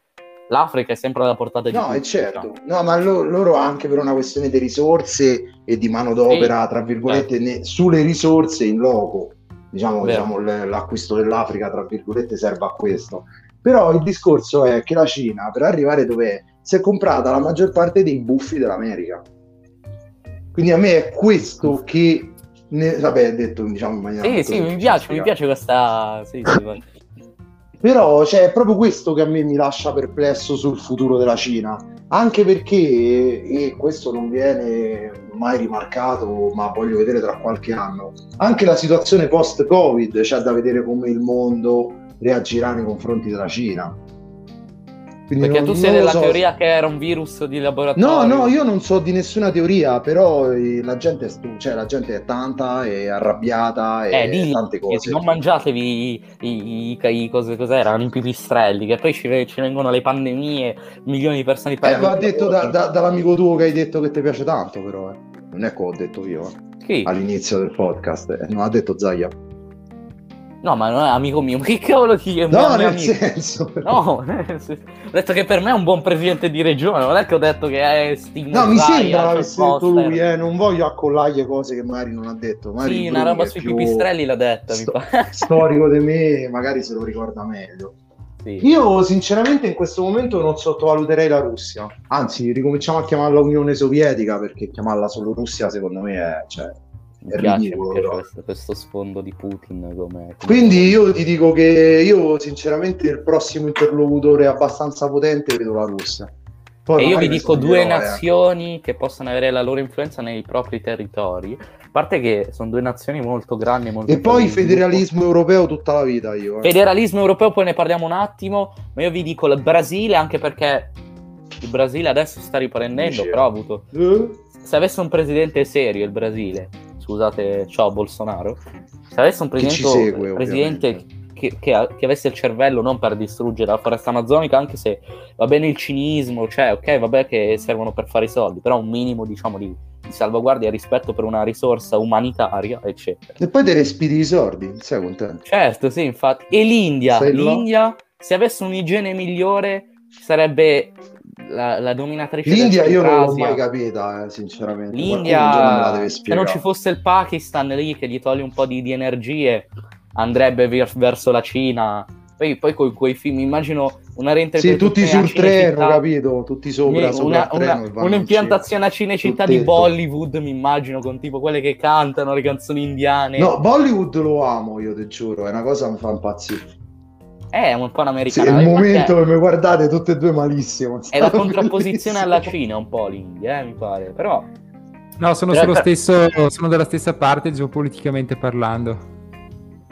l'Africa è sempre alla portata di no, tutti. No, è certo. No, ma lo, loro anche per una questione di risorse e di manodopera, sì, tra virgolette, ne, sulle risorse in loco. Diciamo, diciamo l'acquisto dell'Africa, tra virgolette, serve a questo. Però il discorso è che la Cina, per arrivare dove si è comprata la maggior parte dei buffi dell'America. Quindi a me è questo che ne, vabbè, detto diciamo in maniera Sì, sì, mi piace, mi piace questa sì, sì, Però cioè, è proprio questo che a me mi lascia perplesso sul futuro della Cina, anche perché, e questo non viene mai rimarcato, ma voglio vedere tra qualche anno, anche la situazione post-Covid c'è da vedere come il mondo reagirà nei confronti della Cina. Quindi Perché non, tu sei della so. teoria che era un virus di laboratorio. No, no, io non so di nessuna teoria, però eh, la gente cioè, la gente è tanta, è arrabbiata e eh, tante cose. Non mangiatevi i, i, i, i cose, cos'erano, i pipistrelli, che poi ci, ci, vengono le pandemie, milioni di persone di Eh, va detto da, da, dall'amico tuo che hai detto che ti piace tanto, però. Eh. Non è che ho detto io. Eh. Chi? All'inizio del podcast. Eh. Non ha detto Zaya. No, ma non è amico mio, ma (laughs) che cavolo ti è? No, nel amico? senso. No, ho detto che per me è un buon presidente di regione, non è che ho detto che è Sting No, mi sembra avesse detto lui, eh, non voglio accollargli cose che magari non ha detto. Magari sì, una roba sui pipistrelli l'ha detta, sto- mi pare. (laughs) Storico di me, magari se lo ricorda meglio. Sì. Io sinceramente in questo momento non sottovaluterei la Russia, anzi ricominciamo a chiamarla Unione Sovietica perché chiamarla solo Russia secondo me è... Cioè, mi piace, mi piace questo, questo, sfondo di Putin come, quindi io ti dico che io sinceramente il prossimo interlocutore abbastanza potente vedo la Russia. Poi e io vi dico due nazioni eh. che possono avere la loro influenza nei propri territori. A parte che sono due nazioni molto grandi molto e poi federalismo europeo tutta la vita io eh. federalismo europeo poi ne parliamo un attimo. Ma io vi dico il Brasile anche perché il Brasile adesso sta riprendendo però ha avuto eh? se avesse un presidente serio il Brasile scusate, ciao Bolsonaro, se avesse un presidente, segue, presidente che, che, che, avesse il cervello non per distruggere la foresta amazzonica, anche se va bene il cinismo, cioè ok, vabbè che servono per fare i soldi, però un minimo diciamo di, di salvaguardia e rispetto per una risorsa umanitaria, eccetera. E poi te respiri i soldi, sei contento? Certo, sì, infatti. E l'India, l'India, se avesse un'igiene migliore, sarebbe la, la dominatrice l'India io non l'ho mai capita eh, sinceramente. l'India se non ci fosse il Pakistan lì che gli toglie un po' di, di energie andrebbe ver- verso la Cina. Poi, poi con quei film immagino una reinterpretazione sì, tutti sul treno capito? Tutti sopra, sopra una, una, un'impiantazione a Cinecittà di Bollywood mi immagino con tipo quelle che cantano le canzoni indiane. No Bollywood lo amo io ti giuro è una cosa che mi fa impazzire è un po' un'americana. Sì, il momento che mi guardate tutte e due malissimo. È la (laughs) contrapposizione alla Cina un po' l'India, eh, mi pare, però... No, sono, però, per... stesso, sono della stessa parte geopoliticamente parlando.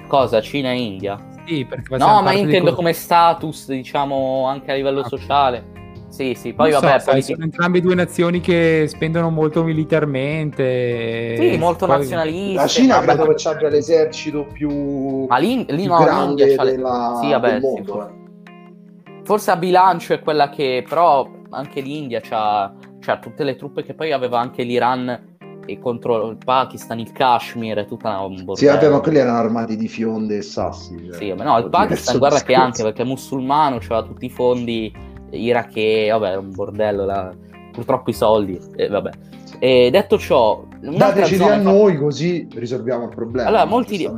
Cosa, Cina e India? Sì, perché... No, ma intendo co- come status, diciamo, anche a livello ah, sociale. Sì, sì, poi non vabbè. So, poi... Sono entrambe due nazioni che spendono molto militarmente. Sì, molto poi... nazionaliste. La Cina vabbè, credo che abbia l'esercito più, Ma lì, lì più no, grande della... sì, vabbè, del mondo. Sì, eh. forse a bilancio è quella che, però anche l'India c'ha, c'ha tutte le truppe che poi aveva anche l'Iran e contro il Pakistan, il Kashmir, è tutta una bordello. Sì, vabbè, ma quelli erano armati di fionde e sassi. Cioè, sì, ma no, il Pakistan, guarda che anche perché è musulmano, c'aveva tutti i fondi irachè, vabbè, era un bordello, là. purtroppo i soldi, eh, vabbè. E detto ciò, dateci a noi così risolviamo il problema. Allora, molti di...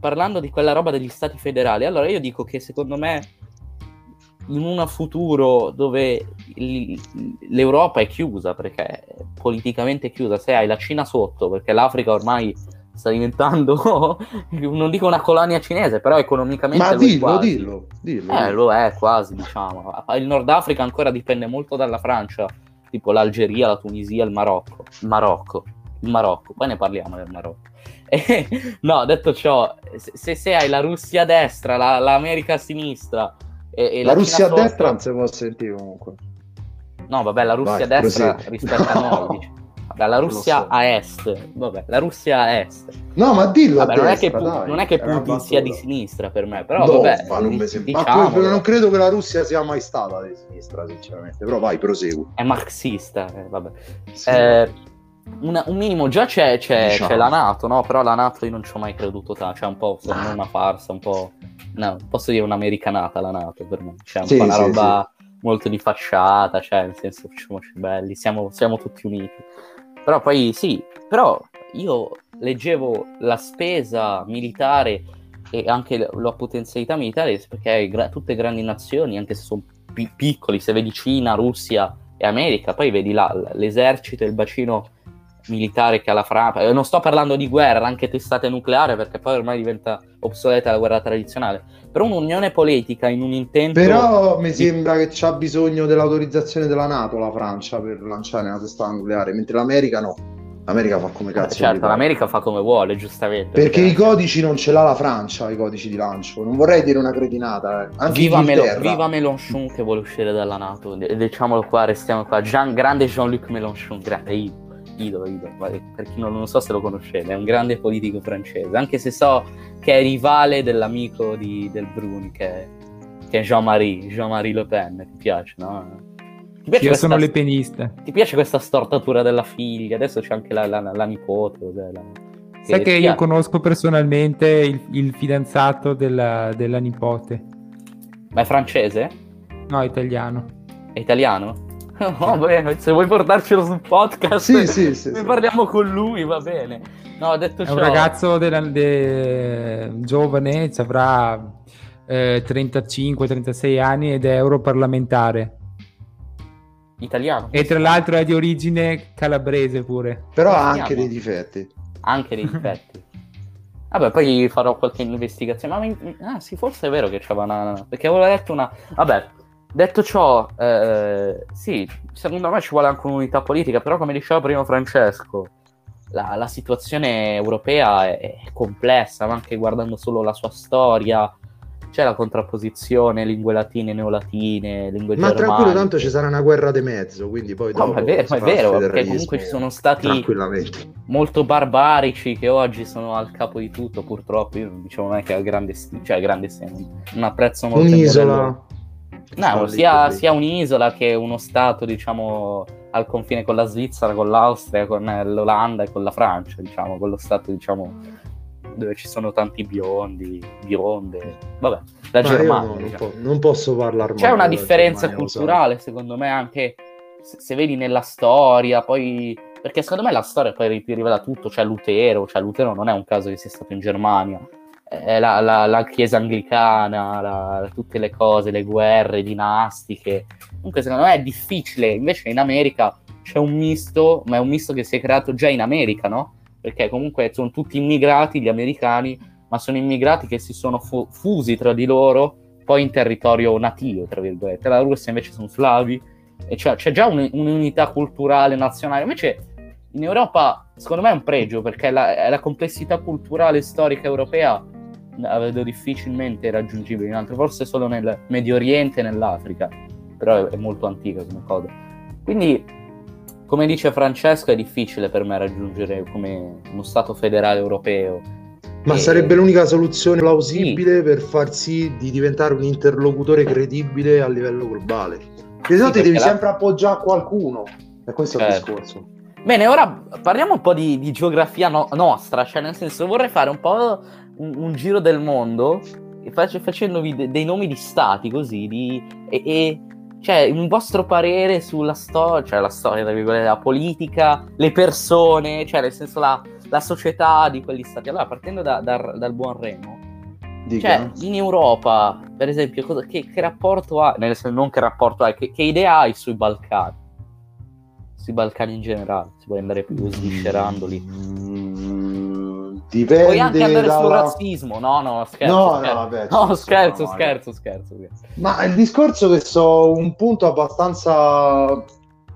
parlando di quella roba degli stati federali, allora io dico che secondo me in un futuro dove l'Europa è chiusa perché è politicamente chiusa, se hai la Cina sotto, perché l'Africa ormai sta diventando, (laughs) non dico una colonia cinese, però economicamente... Ma dillo, dillo, dillo. Eh, lo è quasi, diciamo. Il Nord Africa ancora dipende molto dalla Francia, tipo l'Algeria, la Tunisia, il Marocco. Il Marocco, il Marocco, poi ne parliamo del Marocco. (laughs) E, no, detto ciò, se, se, hai la Russia a destra, la, l'America a sinistra... E, e la, la Russia a destra non si può sentire comunque. No, vabbè, la Russia Vai, a destra così. rispetto no. a noi, diciamo (laughs) dalla Russia so. a est. Vabbè, la Russia a est. No, ma dillo Vabbè, a non, è destra, che, Pu- dai. non è che È Putin sia di sinistra per me, però No, vabbè. ma non mi sembra- ma diciamolo, poi- non credo che la Russia sia mai stata di sinistra, sinceramente. Però vai, prosegui. è marxista, eh, vabbè. Sì. Eh, una- un minimo, già c'è, c'è- Diciamo. c'è la Nato, no? Però la Nato io non ci ho mai creduto tanto, cioè un po' Ah. una farsa, un po'... No, posso dire un'americanata la Nato per me, cioè un Sì, po' una sì, roba molto di facciata, cioè nel senso facciamoci belli, siamo, siamo tutti uniti. Però poi sì, però io leggevo la spesa militare e anche la, potenzialità militare perché gra- tutte grandi nazioni, anche se sono pi- piccoli, se vedi Cina, Russia e America, poi vedi là l'esercito e il bacino militare che ha la Francia. Eh, Non sto parlando di guerra, anche testate nucleare, perché poi ormai diventa obsoleta la guerra tradizionale. Però un'unione politica in un intento... Però mi sembra che c'ha bisogno dell'autorizzazione della Nato la Francia per lanciare una testata nucleare, mentre l'America no. L'America fa come Eh, cazzo. certo, l'America fa come vuole, giustamente. Perché i codici non ce l'ha la Francia, i codici di lancio. Non vorrei dire una cretinata, eh. Anche Viva, Melo- viva Mélenchon che vuole uscire dalla Nato. Diciamolo qua, restiamo qua. Jean- grande Jean-Luc Mélenchon, grande idolo, idolo. Ma Per chi non, non so se lo conoscete, è un grande politico francese. Anche se so che è rivale dell'amico di- del Bruni, che che è Jean-Marie, Jean-Marie Le Pen. Ti piace, no? Ti piace, Io questa, sono le peniste. ti piace questa stortatura della figlia? Adesso c'è anche la, la- la nipote. cos'è, la- Sai che ti io piace? conosco personalmente il, il fidanzato della, della nipote. Ma è francese? No, italiano. È italiano? (laughs) Oh, bene, se vuoi portarcelo sul podcast, Sì, sì, sì. ne sì. parliamo con lui, va bene. No, detto È ciò, un ragazzo della- de- giovane, ci avrà eh, 35-36 anni ed è europarlamentare. italiano, E tra l'altro è di origine calabrese pure. Però ha anche dei difetti. anche dei difetti. Vabbè, poi farò qualche investigazione. Ma mi- ah, sì, forse è vero che c'era una. Perché avevo letto una. Vabbè, detto ciò, eh, sì, secondo me ci vuole anche un'unità politica. Però, come diceva prima Francesco, la, la situazione europea è, è complessa, ma anche guardando solo la sua storia. C'è la contrapposizione, lingue latine, neolatine, lingue Ma tranquillo, germaniche. tanto ci sarà una guerra di mezzo, quindi poi No, dopo ma è vero, ma è vero, perché comunque ci sono stati molto barbarici che oggi sono al capo di tutto, purtroppo. Io non dicevo mai che è grande, cioè grande. Non apprezzo molto Un'isola. No, sia, sia un'isola che uno stato, diciamo, al confine con la Svizzera, con l'Austria, con eh, l'Olanda e con la Francia, diciamo, quello stato, diciamo, dove ci sono tanti biondi, bionde. Vabbè, la Ma Germania. no, non, diciamo. po- non posso parlare C'è male una della differenza Germania, culturale, secondo me, anche se, se vedi nella storia, poi... Perché secondo me la storia poi ti rivela tutto, cioè Lutero, cioè Lutero non è un caso che sia stato in Germania, è la, la- la chiesa anglicana, la- tutte le cose, le guerre dinastiche. Comunque secondo me è difficile, invece in America c'è un misto, ma è un misto che si è creato già in America, no? Perché comunque sono tutti immigrati, gli americani, ma sono immigrati che si sono fu- fusi tra di loro poi in territorio nativo, tra virgolette. La Russia invece sono slavi, e c'è, c'è già un- un'unità culturale nazionale. Invece in Europa, secondo me è un pregio, perché la, la complessità culturale e storica europea la vedo difficilmente raggiungibile in altre, forse solo nel Medio Oriente e nell'Africa, però è, è molto antica come cosa. Quindi, come dice Francesco, è difficile per me raggiungere come uno Stato federale europeo. Ma E- sarebbe l'unica soluzione plausibile per far sì di diventare un interlocutore credibile a livello globale. Perché se no ti devi la- sempre appoggiare a qualcuno. E questo è il Certo. discorso. Bene, ora parliamo un po' di, di geografia no- nostra, cioè nel senso vorrei fare un po' un, un giro del mondo face- facendovi de- dei nomi di stati così, di, e, e, cioè un vostro parere sulla storia, cioè la storia, tra virgolette, la politica, le persone, cioè nel senso la, la società di quegli stati. Allora, partendo da- da- dal buon Remo, Dica. cioè in Europa, per esempio, cosa- che, che rapporto ha, nel senso non che rapporto hai, che, che idea hai sui Balcani? Sui Balcani in generale, si può andare più sviscerandoli. Mm, dipende Puoi anche andare sul dalla- razzismo, no, no, scherzo. No, scherzo. no, vabbè, No, scherzo, sono, scherzo, scherzo, scherzo. Ma il discorso che so un punto abbastanza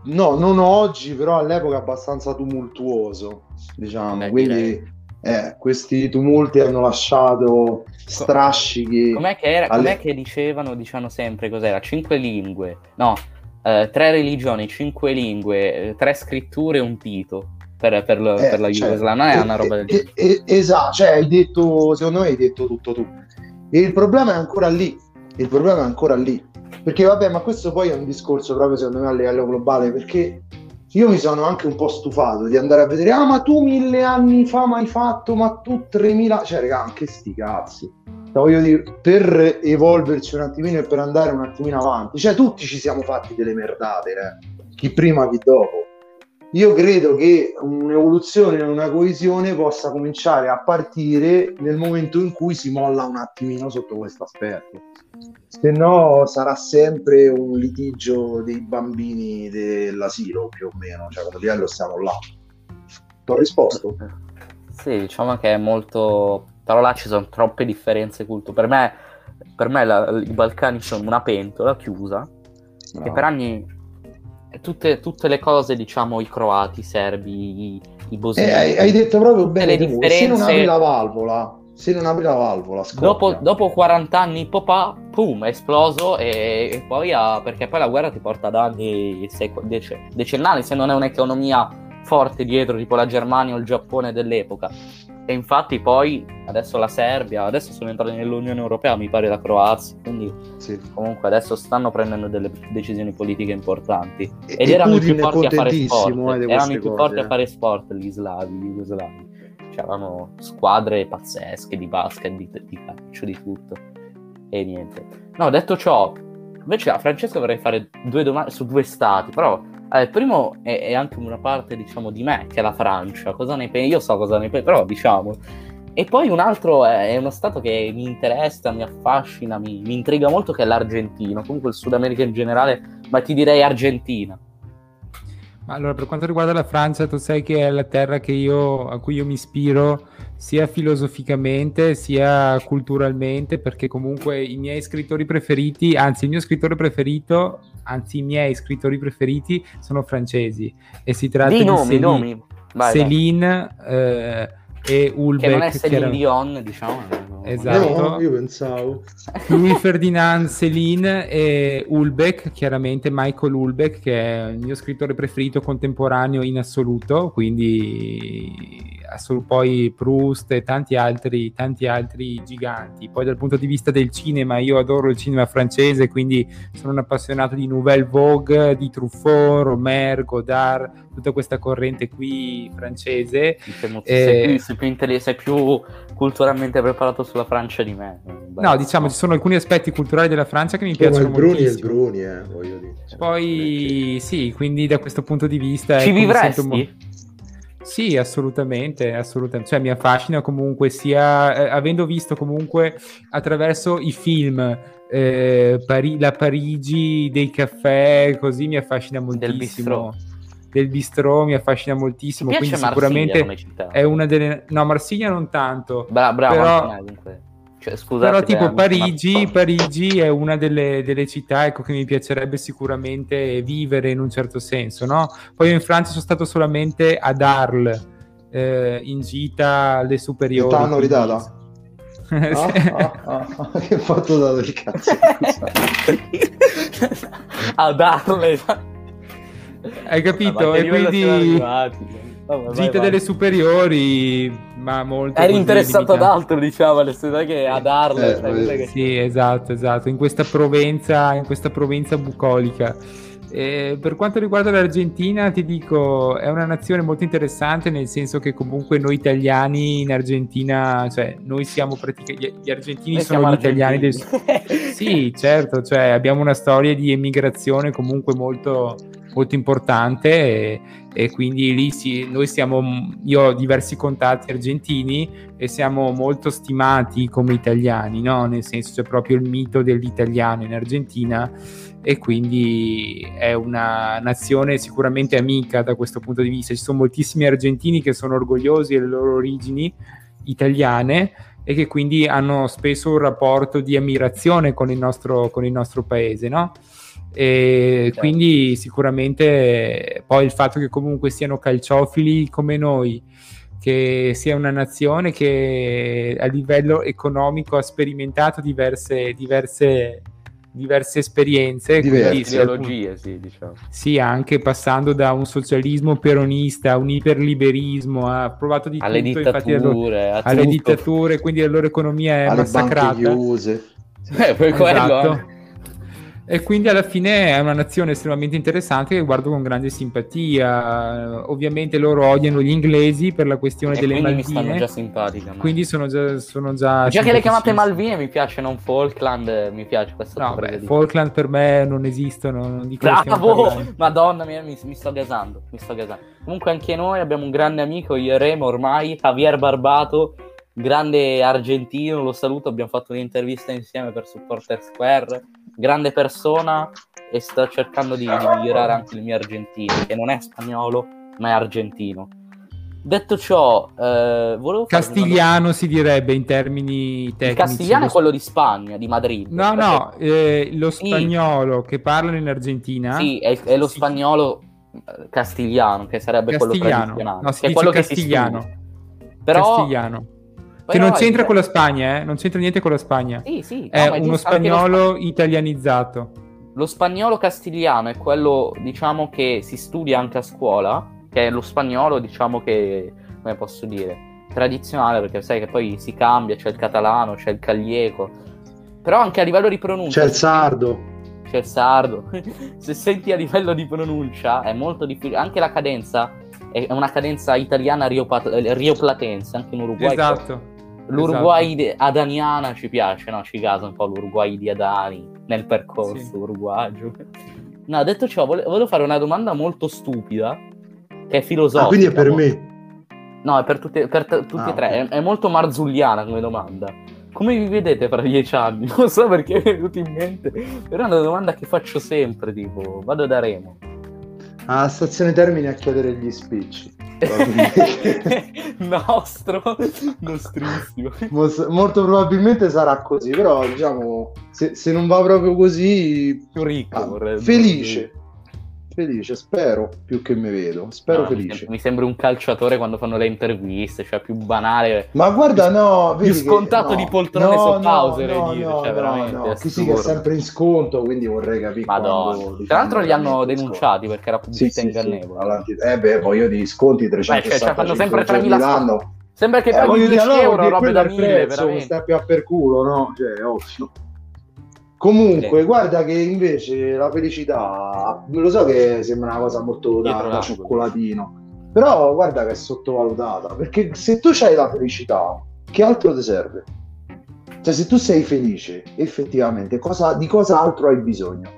no, non oggi, però all'epoca abbastanza tumultuoso, diciamo. Beh, Quindi direi. eh, questi tumulti hanno lasciato strascichi. Com'è che, era, alle- com'è che dicevano, dicevano sempre cos'era? Cinque lingue. No, eh, tre religioni, cinque lingue, eh, tre scritture e un pito per, per, eh, per la cioè, Jugoslavia, non è una roba del genere. esatto, cioè hai detto, secondo me hai detto tutto tu. E il problema è ancora lì, il problema è ancora lì. Perché vabbè, ma questo poi è un discorso proprio secondo me a livello globale, perché io mi sono anche un po' stufato di andare a vedere, ah ma tu mille anni fa mai fatto, ma tu tremila, cioè raga, anche sti cazzi. Cioè, voglio dire, per evolverci un attimino e per andare un attimino avanti, cioè tutti ci siamo fatti delle merdate, eh? chi prima, chi dopo. Io credo che un'evoluzione e una coesione possa cominciare a partire nel momento in cui si molla un attimino sotto questo aspetto. Se no sarà sempre un litigio dei bambini dell'asilo, più o meno, cioè come livello stiamo là. Ti ho risposto? Sì, diciamo che è molto... Però là ci sono troppe differenze culturali. Per me, per me la, i Balcani sono una pentola chiusa, no. che per anni tutte, tutte, le cose, diciamo, i croati, i serbi, i, i bosniaci. Eh, hai, hai, detto proprio bene, le differenze... se non apri la valvola, se non apri la valvola, dopo, dopo, 40 anni, popà, pum, è esploso e, e poi ha, perché poi la guerra ti porta ad anni sec- dec- decennali, se non è un'economia forte dietro, tipo la Germania o il Giappone dell'epoca. E infatti poi adesso la Serbia, adesso sono entrati nell'Unione Europea, mi pare la Croazia, quindi sì. comunque adesso stanno prendendo delle decisioni politiche importanti. E, Ed erano i più forti a fare sport, eh, erano i più forti a fare sport gli slavi, gli jugoslavi. C'erano squadre pazzesche di basket, di, di calcio, di tutto. E niente. No, detto ciò, invece a Francesco vorrei fare due domande su due stati, però il primo è, è, anche una parte, diciamo, di me, che è la Francia. Cosa ne pensi? Io so cosa ne pensi, però diciamo. E poi un altro è, è, uno stato che mi interessa, mi affascina, mi, mi intriga molto, che è l'Argentina. Comunque il Sud America in generale, ma ti direi Argentina. Allora, per quanto riguarda la Francia, tu sai che è la terra io, a cui io mi ispiro sia filosoficamente sia culturalmente, perché comunque i miei scrittori preferiti, anzi il mio scrittore preferito, anzi i miei scrittori preferiti sono francesi e si tratta di, di nomi, Céline, nomi. Vai, Céline eh, e Ulbeck. Che non è Céline Dion, diciamo. Esatto. No, io pensavo. (laughs) Louis Ferdinand Céline e Ulbeck, chiaramente Michael Ulbeck, che è il mio scrittore preferito contemporaneo in assoluto, quindi poi Proust e tanti altri, tanti altri giganti. Poi dal punto di vista del cinema, io adoro il cinema francese, quindi sono un appassionato di Nouvelle Vogue, di Truffaut, Romer, Godard, tutta questa corrente qui francese. Diciamo, eh, sei, più, sei, più sei più culturalmente preparato sulla Francia di me. No, diciamo, ci sono alcuni aspetti culturali della Francia che mi piacciono il Bruni il Bruni, eh, voglio dire. Poi sì, quindi da questo punto di vista... Ci vivresti? Mo- sì, assolutamente, assolutamente. Cioè mi affascina comunque sia, eh, avendo visto comunque attraverso i film eh, Pari- la Parigi dei caffè, così mi affascina moltissimo. Del bistrò. Del bistrò mi affascina moltissimo, quindi sicuramente è una delle... No, Marsiglia non tanto. Bra- bravo, però... cioè, scusate, Però tipo Parigi, Parigi è una delle, delle, città ecco, che mi piacerebbe sicuramente vivere in un certo senso. No? Poi io in Francia sono stato solamente ad Arles, eh, in gita alle superiori. T'hanno ridata? (laughs) Ah, ah, ah, che fatto dato il cazzo (laughs) ad Arles hai capito? e quindi Vabbè, Gita vai, delle vai. superiori, ma molto. Eri interessato ad altro, diciamo, all'està che a darle. Eh, cioè, che... Sì, esatto, esatto. In questa Provenza, in questa Provenza bucolica. E per quanto riguarda l'Argentina, ti dico, è una nazione molto interessante, nel senso che comunque noi italiani in Argentina, cioè noi siamo praticamente, gli argentini noi sono gli italiani del... sì, certo, cioè abbiamo una storia di emigrazione comunque molto, molto importante e, e quindi lì si, noi siamo, io ho diversi contatti argentini e siamo molto stimati come italiani, no? nel senso c'è proprio il mito dell'italiano in Argentina e quindi è una nazione sicuramente amica da questo punto di vista. Ci sono moltissimi argentini che sono orgogliosi delle loro origini italiane e che quindi hanno spesso un rapporto di ammirazione con il nostro, con il nostro paese, no? E certo. quindi sicuramente poi il fatto che comunque siano calciofili come noi, che sia una nazione che a livello economico ha sperimentato diverse, diverse diverse esperienze, Diverse. sì, ideologie, sì, diciamo. sì, anche passando da un socialismo peronista a un iperliberismo, ha provato di Alle tutto, loro- dittature, a alle tutto. dittature, quindi la loro economia è alle massacrata. banche chiuse. Eh, per quello, Esatto. eh. E quindi alla fine è una nazione estremamente interessante che guardo con grande simpatia. Ovviamente loro odiano gli inglesi per la questione E delle quindi mi stanno Malvine. già simpatica. ma- Quindi sono già, sono già, Già che le chiamate. Malvine mi piace, non Falkland, eh, mi piace questa No, cosa beh, Falkland per me non esistono. Non di quello stiamo Bravo! Madonna mia, mi, mi sto gasando, mi sto gasando. Comunque anche noi abbiamo un grande amico, io e Remo ormai, Javier Barbato, grande argentino, lo saluto, abbiamo fatto un'intervista insieme per Supporter Square, grande persona e sto cercando di, di migliorare anche il mio argentino, che non è spagnolo, ma è argentino. Detto ciò, eh, volevo fare una Castigliano si direbbe in termini tecnici. Il castigliano Lo- è quello di Spagna, di Madrid. No, no, eh, lo Sì. spagnolo che parlano in Argentina. Sì, è, è lo Sì. spagnolo eh, castigliano, che sarebbe quello Castigliano. tradizionale. No, si che è dice quello che si castigliano. Però. Che non è c'entra con la Spagna, eh? Non c'entra niente con la Spagna. Sì, sì, no, È ma uno lo spagnolo italianizzato. Lo spagnolo castigliano è quello, diciamo, che si studia anche a scuola, che è lo spagnolo, diciamo che, come posso dire, tradizionale, perché sai che poi si cambia, c'è il catalano, c'è il caglieco, però anche a livello di pronuncia, C'è il sardo. c'è il sardo, (laughs) se senti a livello di pronuncia è molto difficile, anche la cadenza è una cadenza italiana riopat- rioplatense, anche in Uruguay. Esatto. L'Uruguay di- adaniana ci piace, no? Ci casa un po' l'Uruguay di Adani nel percorso Sì. uruguagio. No, detto ciò, vole- volevo fare una domanda molto stupida, che è filosofica. Ah, quindi è per mo- me. No, è per, tutte- per t- tutti Ah, e tre. ok. È, è molto marzulliana come domanda. Come vi vedete fra dieci anni? (laughs) Non so perché è venuto in mente. Però è una domanda che faccio sempre, tipo, vado da Remo. Alla stazione Termini a chiedere gli spicci. (laughs) Nostro, nostrissimo. Mos- Molto probabilmente sarà così, però diciamo, se, se non va proprio così, Più ricco ah, felice. Felice, spero, più che mi vedo. Spero No, felice. Mi sembra un calciatore quando fanno le interviste, cioè più banale. Ma guarda, no, più vedi che- scontato no, di poltrone no, no, Hauser, no, dire, no, cioè, no, veramente, no. sì che è sempre in sconto, quindi vorrei capire Madonna. quando, Tra l'altro li hanno denunciati perché era sconto. Sì, pubblicità sì, sì, ingannevole. Eh beh, voglio di sconti Beh, cioè, 360 cioè, fanno sempre 5 3.000 giorni sconti. l'anno. Sembra che Eh, paghi voglio 10 dire, no, euro, quello da è il 1000, prezzo, veramente. sta più a per culo, no? Cioè, ovvio. Comunque, Sì. guarda che invece la felicità, lo so che sembra una cosa molto da, da cioccolatino, però guarda che è sottovalutata, perché se tu hai la felicità, che altro ti serve? Cioè, se tu sei felice, effettivamente, cosa- di cosa altro hai bisogno?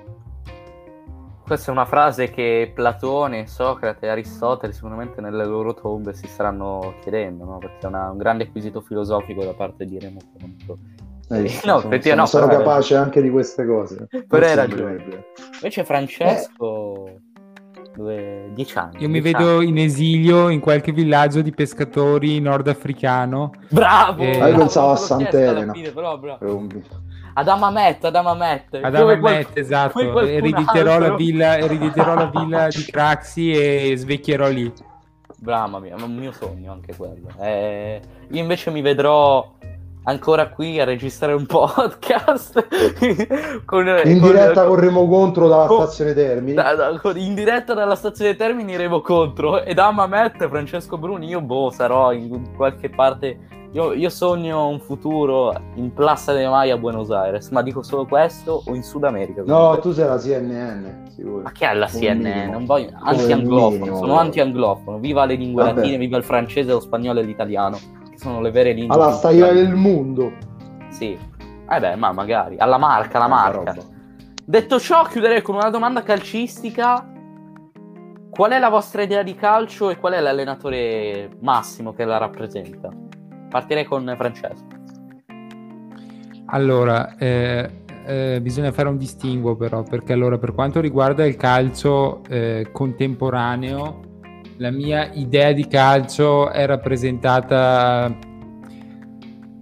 Questa è una frase che Platone, Socrate e Aristotele sicuramente nelle loro tombe si staranno chiedendo, no? Perché è una- un grande acquisito filosofico da parte di Remo Conto. Eh, no, sono, sono- no, sono però- capace anche di queste cose. Però hai ragione. Invece Francesco, dove... 10 anni. Io mi 10 vedo anni. in esilio in qualche villaggio di pescatori nordafricano. Bravo! Eh, bravo, io pensavo a Sant'Elena. fine, però, bravo. Eh, Ad Amamet, ad Amamet. Ad Come Amamet, qual- esatto. Erediterò la, villa, erediterò la (laughs) villa di Craxi e svecchierò lì. Mamma mia, è un mio sogno anche quello. Eh, io invece mi vedrò ancora qui a registrare un (laughs) podcast (laughs) con, In con- diretta corremo contro dalla con- stazione Termini. da- da- con- in diretta dalla stazione Termini Revo contro ed Amamet Francesco Bruni io boh sarò in qualche parte io, io sogno un futuro in Plaza de Mayo a Buenos Aires ma dico solo questo o in Sud America No, comunque. tu sei la CNN, sicuro. ma che è la Come CNN? minimo. Non voglio... Anti-anglofono, sono anti-anglofono. Viva le lingue Vabbè. latine, viva il francese, lo spagnolo e l'italiano, sono le vere lingue. Alla culturali. del mondo. Sì. Eh beh, ma magari. Alla marca, alla marca. roba. Detto ciò, chiuderei con una domanda calcistica. Qual è la vostra idea di calcio e qual è l'allenatore massimo che la rappresenta? Partirei con Francesco. Allora, eh, eh, bisogna fare un distinguo però, perché allora per quanto riguarda il calcio eh, contemporaneo, la mia idea di calcio è rappresentata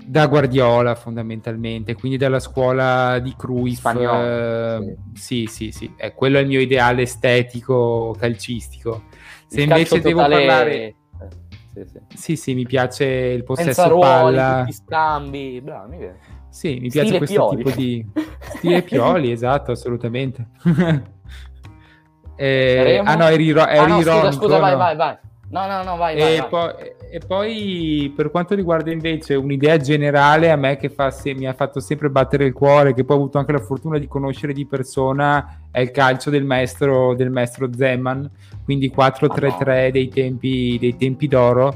da Guardiola fondamentalmente, quindi dalla scuola di Cruyff. Spagnolo, eh, sì, sì, sì, eh, quello è il mio ideale estetico calcistico. Se Il invece devo totale- parlare... Eh, sì, sì. Sì, sì, mi piace il Senza possesso ruoli, palla. tutti scambi. Bravo, mi piace. Sì, mi piace Stile questo Pioli. tipo di (laughs) stile Pioli, esatto, assolutamente. (laughs) Eh, ah no, eri, iro- Ah, no, scusa, ironico, scusa, vai, no. vai, vai. No, no, no, vai, vai, E vai. poi, e poi, per quanto riguarda invece un'idea generale, a me che fa se- mi ha fatto sempre battere il cuore, che poi ho avuto anche la fortuna di conoscere di persona, è il calcio del maestro, del maestro Zeman, quindi 4-3-3 dei, tempi, dei tempi d'oro.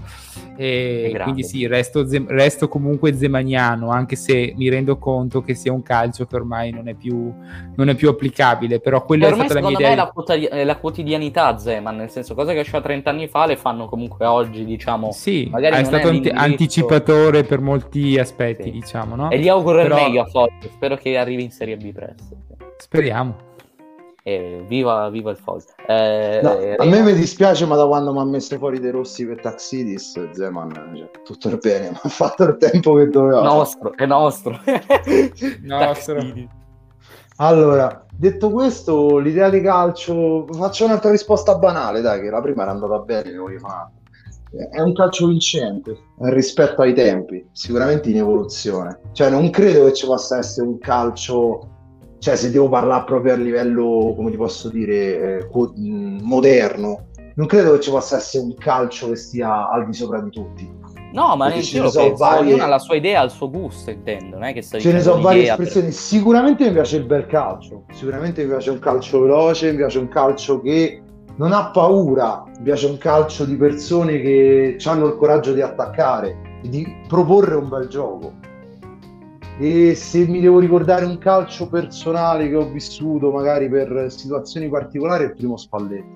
E quindi sì, resto, resto comunque zemaniano, anche se mi rendo conto che sia un calcio che ormai non è più, non è più applicabile, però quella è stata la mia secondo me, idea. è la, quotidi- è la quotidianità Zeman, nel senso, cose che faceva 30 anni fa le fanno comunque oggi, diciamo. Sì, magari è è stato anti- l'indirizzo- anticipatore per molti aspetti, Sì. diciamo, no? E gli auguro Però- il meglio a Foggia, spero che arrivi in Serie B presto. Speriamo. E viva, viva il Foggia. Eh, No, eh, a me mi dispiace, ma da quando mi ha messo fuori dei rossi per Taxidis, Zeman, cioè, tutto il bene, (laughs) ma ha fatto il tempo che doveva. nostro, è nostro. (laughs) Nostro. Allora, detto questo, l'idea di calcio, faccio un'altra risposta banale, dai, che la prima era andata bene, ne voglio fare. È un calcio vincente eh, rispetto ai tempi, sicuramente in evoluzione. Cioè, non credo che ci possa essere un calcio, cioè, se devo parlare proprio a livello, come ti posso dire, eh, mh, moderno, non credo che ci possa essere un calcio che stia al di sopra di tutti. No, ma ne so penso. varie- Ognuno ha la sua idea, al suo gusto, intendo. Non è che Ce ne sono varie l'idea per- espressioni. Sicuramente mi piace il bel calcio. Sicuramente mi piace un calcio veloce, mi piace un calcio che non ha paura, mi piace un calcio di persone che hanno il coraggio di attaccare di proporre un bel gioco. E se mi devo ricordare un calcio personale che ho vissuto, magari per situazioni particolari, è il primo Spalletti.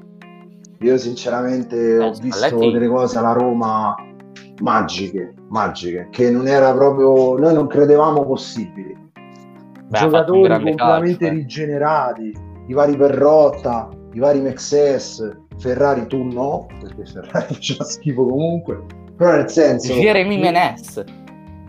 Io sinceramente Eh, ho visto Spalletti- delle cose alla Roma magiche, magiche, che non era proprio, noi non credevamo possibili. Beh, Giocatori completamente calcio, eh. rigenerati, i vari Perrotta, i vari Mexes, Ferrari tu no, perché Ferrari (laughs) faceva schifo comunque, però nel senso... Jeremy Menes.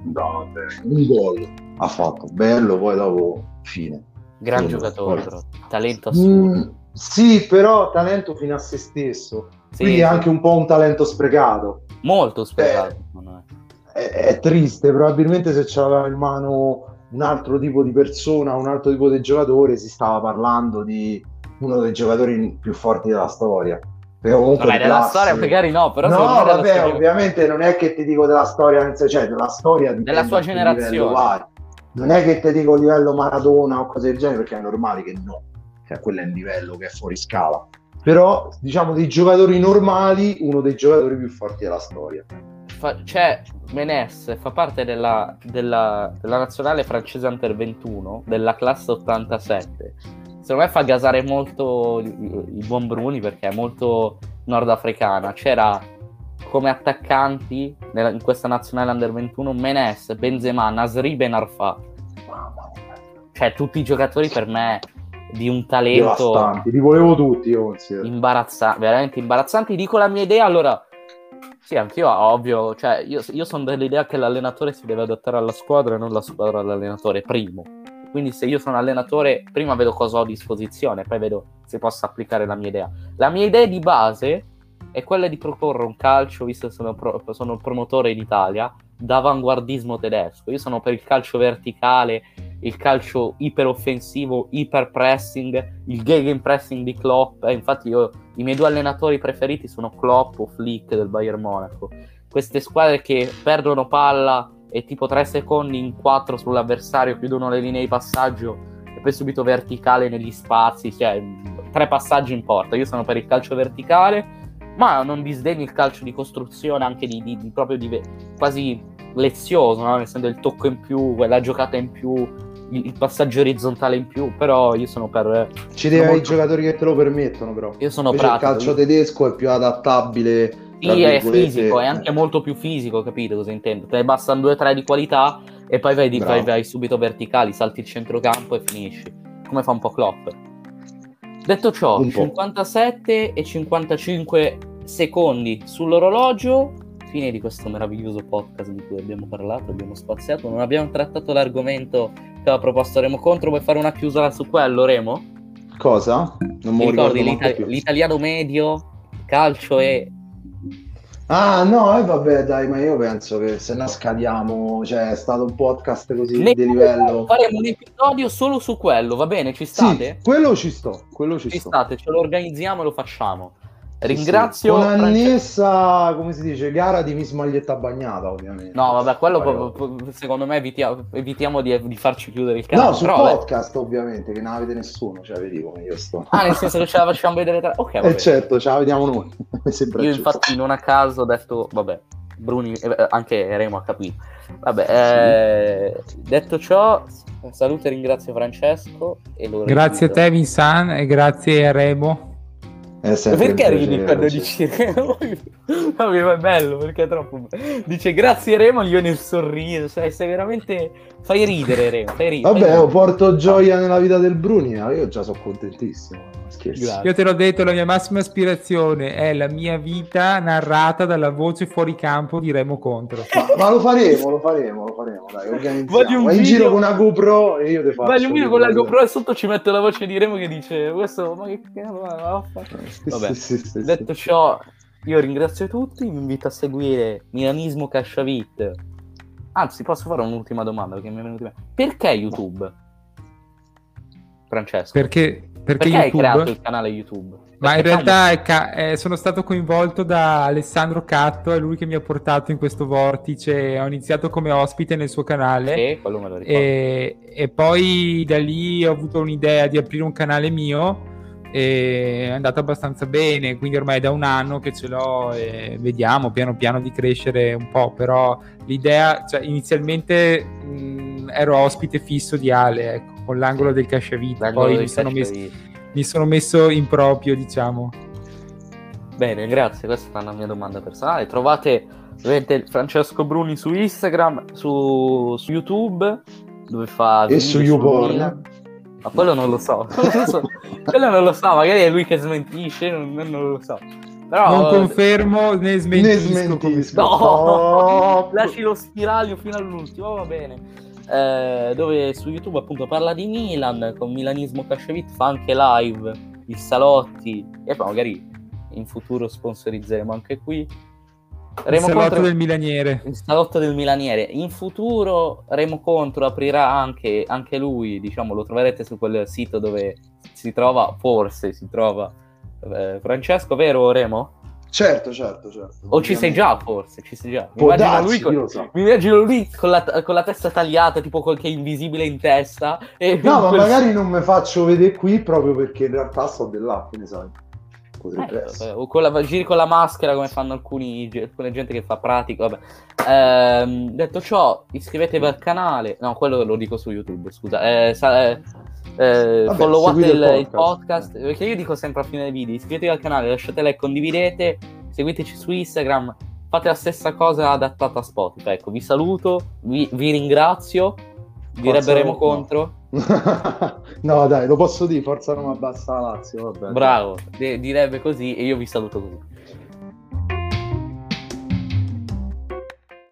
No, beh, un gol ha fatto, bello, poi dopo fine. Gran Sì, giocatore, però. talento assurdo. Mm, sì, però talento fino a se stesso, Sì, quindi sì. anche un po' un talento sprecato. Molto secondo me. è, è triste, probabilmente se c'aveva in mano un altro tipo di persona, un altro tipo di giocatore, si stava parlando di uno dei giocatori più forti della storia. Perché comunque Vabbè, della storia magari no, però no, vabbè, ovviamente non è che ti dico della storia, cioè della storia Della sua generazione. Non è che ti dico livello Maradona o cose del genere, perché è normale che no, cioè quello è un livello che è fuori scala. Però, diciamo, dei giocatori normali, uno dei giocatori più forti della storia. fa- c'è Menes, fa parte della, della- della nazionale francese Under 21, della classe 87. Secondo me fa gasare molto il, il buon Bruni perché è molto nordafricana. C'era come attaccanti nella- in questa nazionale Under 21 Menes, Benzema, Nasri Ben Arfa. Cioè tutti i giocatori per me di un talento li volevo tutti io considero. imbarazzanti, veramente imbarazzanti. Dico la mia idea, allora sì, anch'io ovvio, cioè io, io sono dell'idea che l'allenatore si deve adattare alla squadra e non la squadra all'allenatore, primo. Quindi se io sono allenatore, prima vedo cosa ho a disposizione, poi vedo se posso applicare la mia idea. La mia idea di base è quella di proporre un calcio, visto che sono, pro- sono promotore in Italia, d'avanguardismo tedesco. Io sono per il calcio verticale, il calcio iperoffensivo, iperpressing, il gegenpressing di Klopp. E infatti io, i miei due allenatori preferiti sono Klopp o Flick del Bayern Monaco. Queste squadre che perdono palla e tipo 3 secondi in 4 sull'avversario chiudono le linee di passaggio e poi subito verticale negli spazi, cioè tre passaggi in porta. Io sono per il calcio verticale, ma non disdegno il calcio di costruzione anche di, di- di proprio di quasi lezioso, no? nel senso il tocco in più, la giocata in più, il, il passaggio orizzontale in più, però io sono per Ci deve Sono i molto- giocatori che te lo permettono, però. io sono Invece il pratico. calcio tedesco è più adattabile. Sì, è fisico, è anche molto più fisico, capito cosa intendo? Te ne bastano due o tre di qualità e poi vai, vai, vai subito verticali, salti il centrocampo e finisci. Come fa un po' Klopp. Detto ciò, Un po'. 57 e 55 secondi sull'orologio. Fine di questo meraviglioso podcast di cui abbiamo parlato, abbiamo spaziato. Non abbiamo trattato l'argomento che aveva proposto Remo Contro. Vuoi fare una chiusura su quello, Remo? Cosa? Non mi ricordo ricordi l'ita- l'italiano medio, calcio e Ah, no, e vabbè, dai, ma io penso che se no scadiamo, cioè è stato un podcast così Ne- di livello. Faremo un episodio solo su quello, va bene? Ci state? Sì, quello ci sto, quello ci, Ci sto. state, ce lo organizziamo e lo facciamo. Sì, sì. Ringrazio Con Francesco- annessa, come si dice, gara di Miss Maglietta Bagnata, ovviamente. No, vabbè, quello po- po- secondo me evitiamo, evitiamo di, di farci chiudere il canale. No, sul però, vabbè. podcast, ovviamente, che non avete nessuno, cioè vedi come io sto. Ah, nel senso che ce la facciamo vedere tra... Ok, vabbè. Eh certo, ce la vediamo noi. (laughs) Io infatti non a caso ho detto, vabbè, Bruni, eh, anche Remo ha capito. Vabbè, eh, detto ciò, saluto e ringrazio Francesco. E Grazie a te, Vinsan, e grazie a Remo. Perché ridi piacere, quando cioè. dici (laughs) Remo? Vabbè, ma è bello perché è troppo. Dice grazie Remo, io nel sorriso. Sai, sei veramente. Fai ridere, Remo. Fai ridere. Vabbè, oh, porto gioia nella vita del Bruni, io già sono contentissimo. Scherzo. Grazie. Io te l'ho detto, la mia massima aspirazione è la mia vita narrata dalla voce fuori campo di Remo Contro. Ma, ma lo faremo, lo faremo, lo faremo, dai, organizziamo. Voglio un Vai in video- giro con una GoPro e io te faccio. Vai un video con la. GoPro e sotto ci metto la voce di Remo che dice questo ma che cazzo va- va a fare?" Sì, Vabbè. sì, sì, sì, Detto sì. ciò, io ringrazio tutti, vi invito a seguire Milanismo Casciavit. Anzi, posso fare un'ultima domanda perché mi è venuta in mente. Perché YouTube? Francesco. Perché, perché, Perché hai creato YouTube? il canale YouTube? Ma in Perché realtà è ca- eh, sono stato coinvolto da Alessandro Catto, è lui che mi ha portato in questo vortice. Ho iniziato come ospite nel suo canale. Sì, quello me lo ricordo. E, e poi da lì ho avuto un'idea di aprire un canale mio e è andato abbastanza bene, quindi ormai è da un anno che ce l'ho e vediamo piano piano di crescere un po', però l'idea, cioè inizialmente mh, ero ospite fisso di Ale, ecco, con l'angolo del casciavite, L'angolo poi dei mi sono, messo, mi sono messo in proprio, diciamo. Bene, grazie. Questa è una mia domanda personale. Trovate ovviamente Francesco Bruni su Instagram, su, su YouTube, dove fa E su YouPorn. Ma quello non lo so. (laughs) Non lo so. quello non lo so, magari è lui che smentisce, non, non lo so. Però non confermo né Ne smentisco. smentisco. No! No! lasci lo spiraglio fino all'ultimo, va bene. Eh, dove su YouTube appunto parla di Milan, con Milanismo Cascevit fa anche live, i salotti, e poi magari in futuro sponsorizzeremo anche qui. Il Remo salotto Contro- del Milaniere. il salotto del Milaniere. In futuro Remo Contro aprirà anche, anche lui, diciamo, lo troverete su quel sito dove si trova, forse si trova eh, Francesco, vero Remo? Certo, certo, certo. O ci sei già forse, ci sei già. Mi immagino darsi, lui con, so. mi immagino lui con la, con la testa tagliata, tipo qualche invisibile in testa. No, ma quel- magari non mi faccio vedere qui proprio perché in realtà sto di là, che ne sai. Potrebbe Eh, essere. o con la, giri con la maschera come fanno alcuni, alcune gente che fa pratica. Vabbè. Ehm, detto ciò, iscrivetevi al canale. No, quello lo dico su YouTube. Scusa, eh, sa- eh, eh, Vabbè, followate il, il il podcast. podcast. Perché io dico sempre a fine dei video: iscrivetevi al canale, lasciate like, condividete, seguiteci su Instagram. Fate la stessa cosa adattata a Spotify. Ecco, vi saluto, vi, vi ringrazio. Direbbe Remo contro. (laughs) no, dai, lo posso dire, forza Roma bassa la Lazio, vabbè. Bravo, de- direbbe così e io vi saluto così.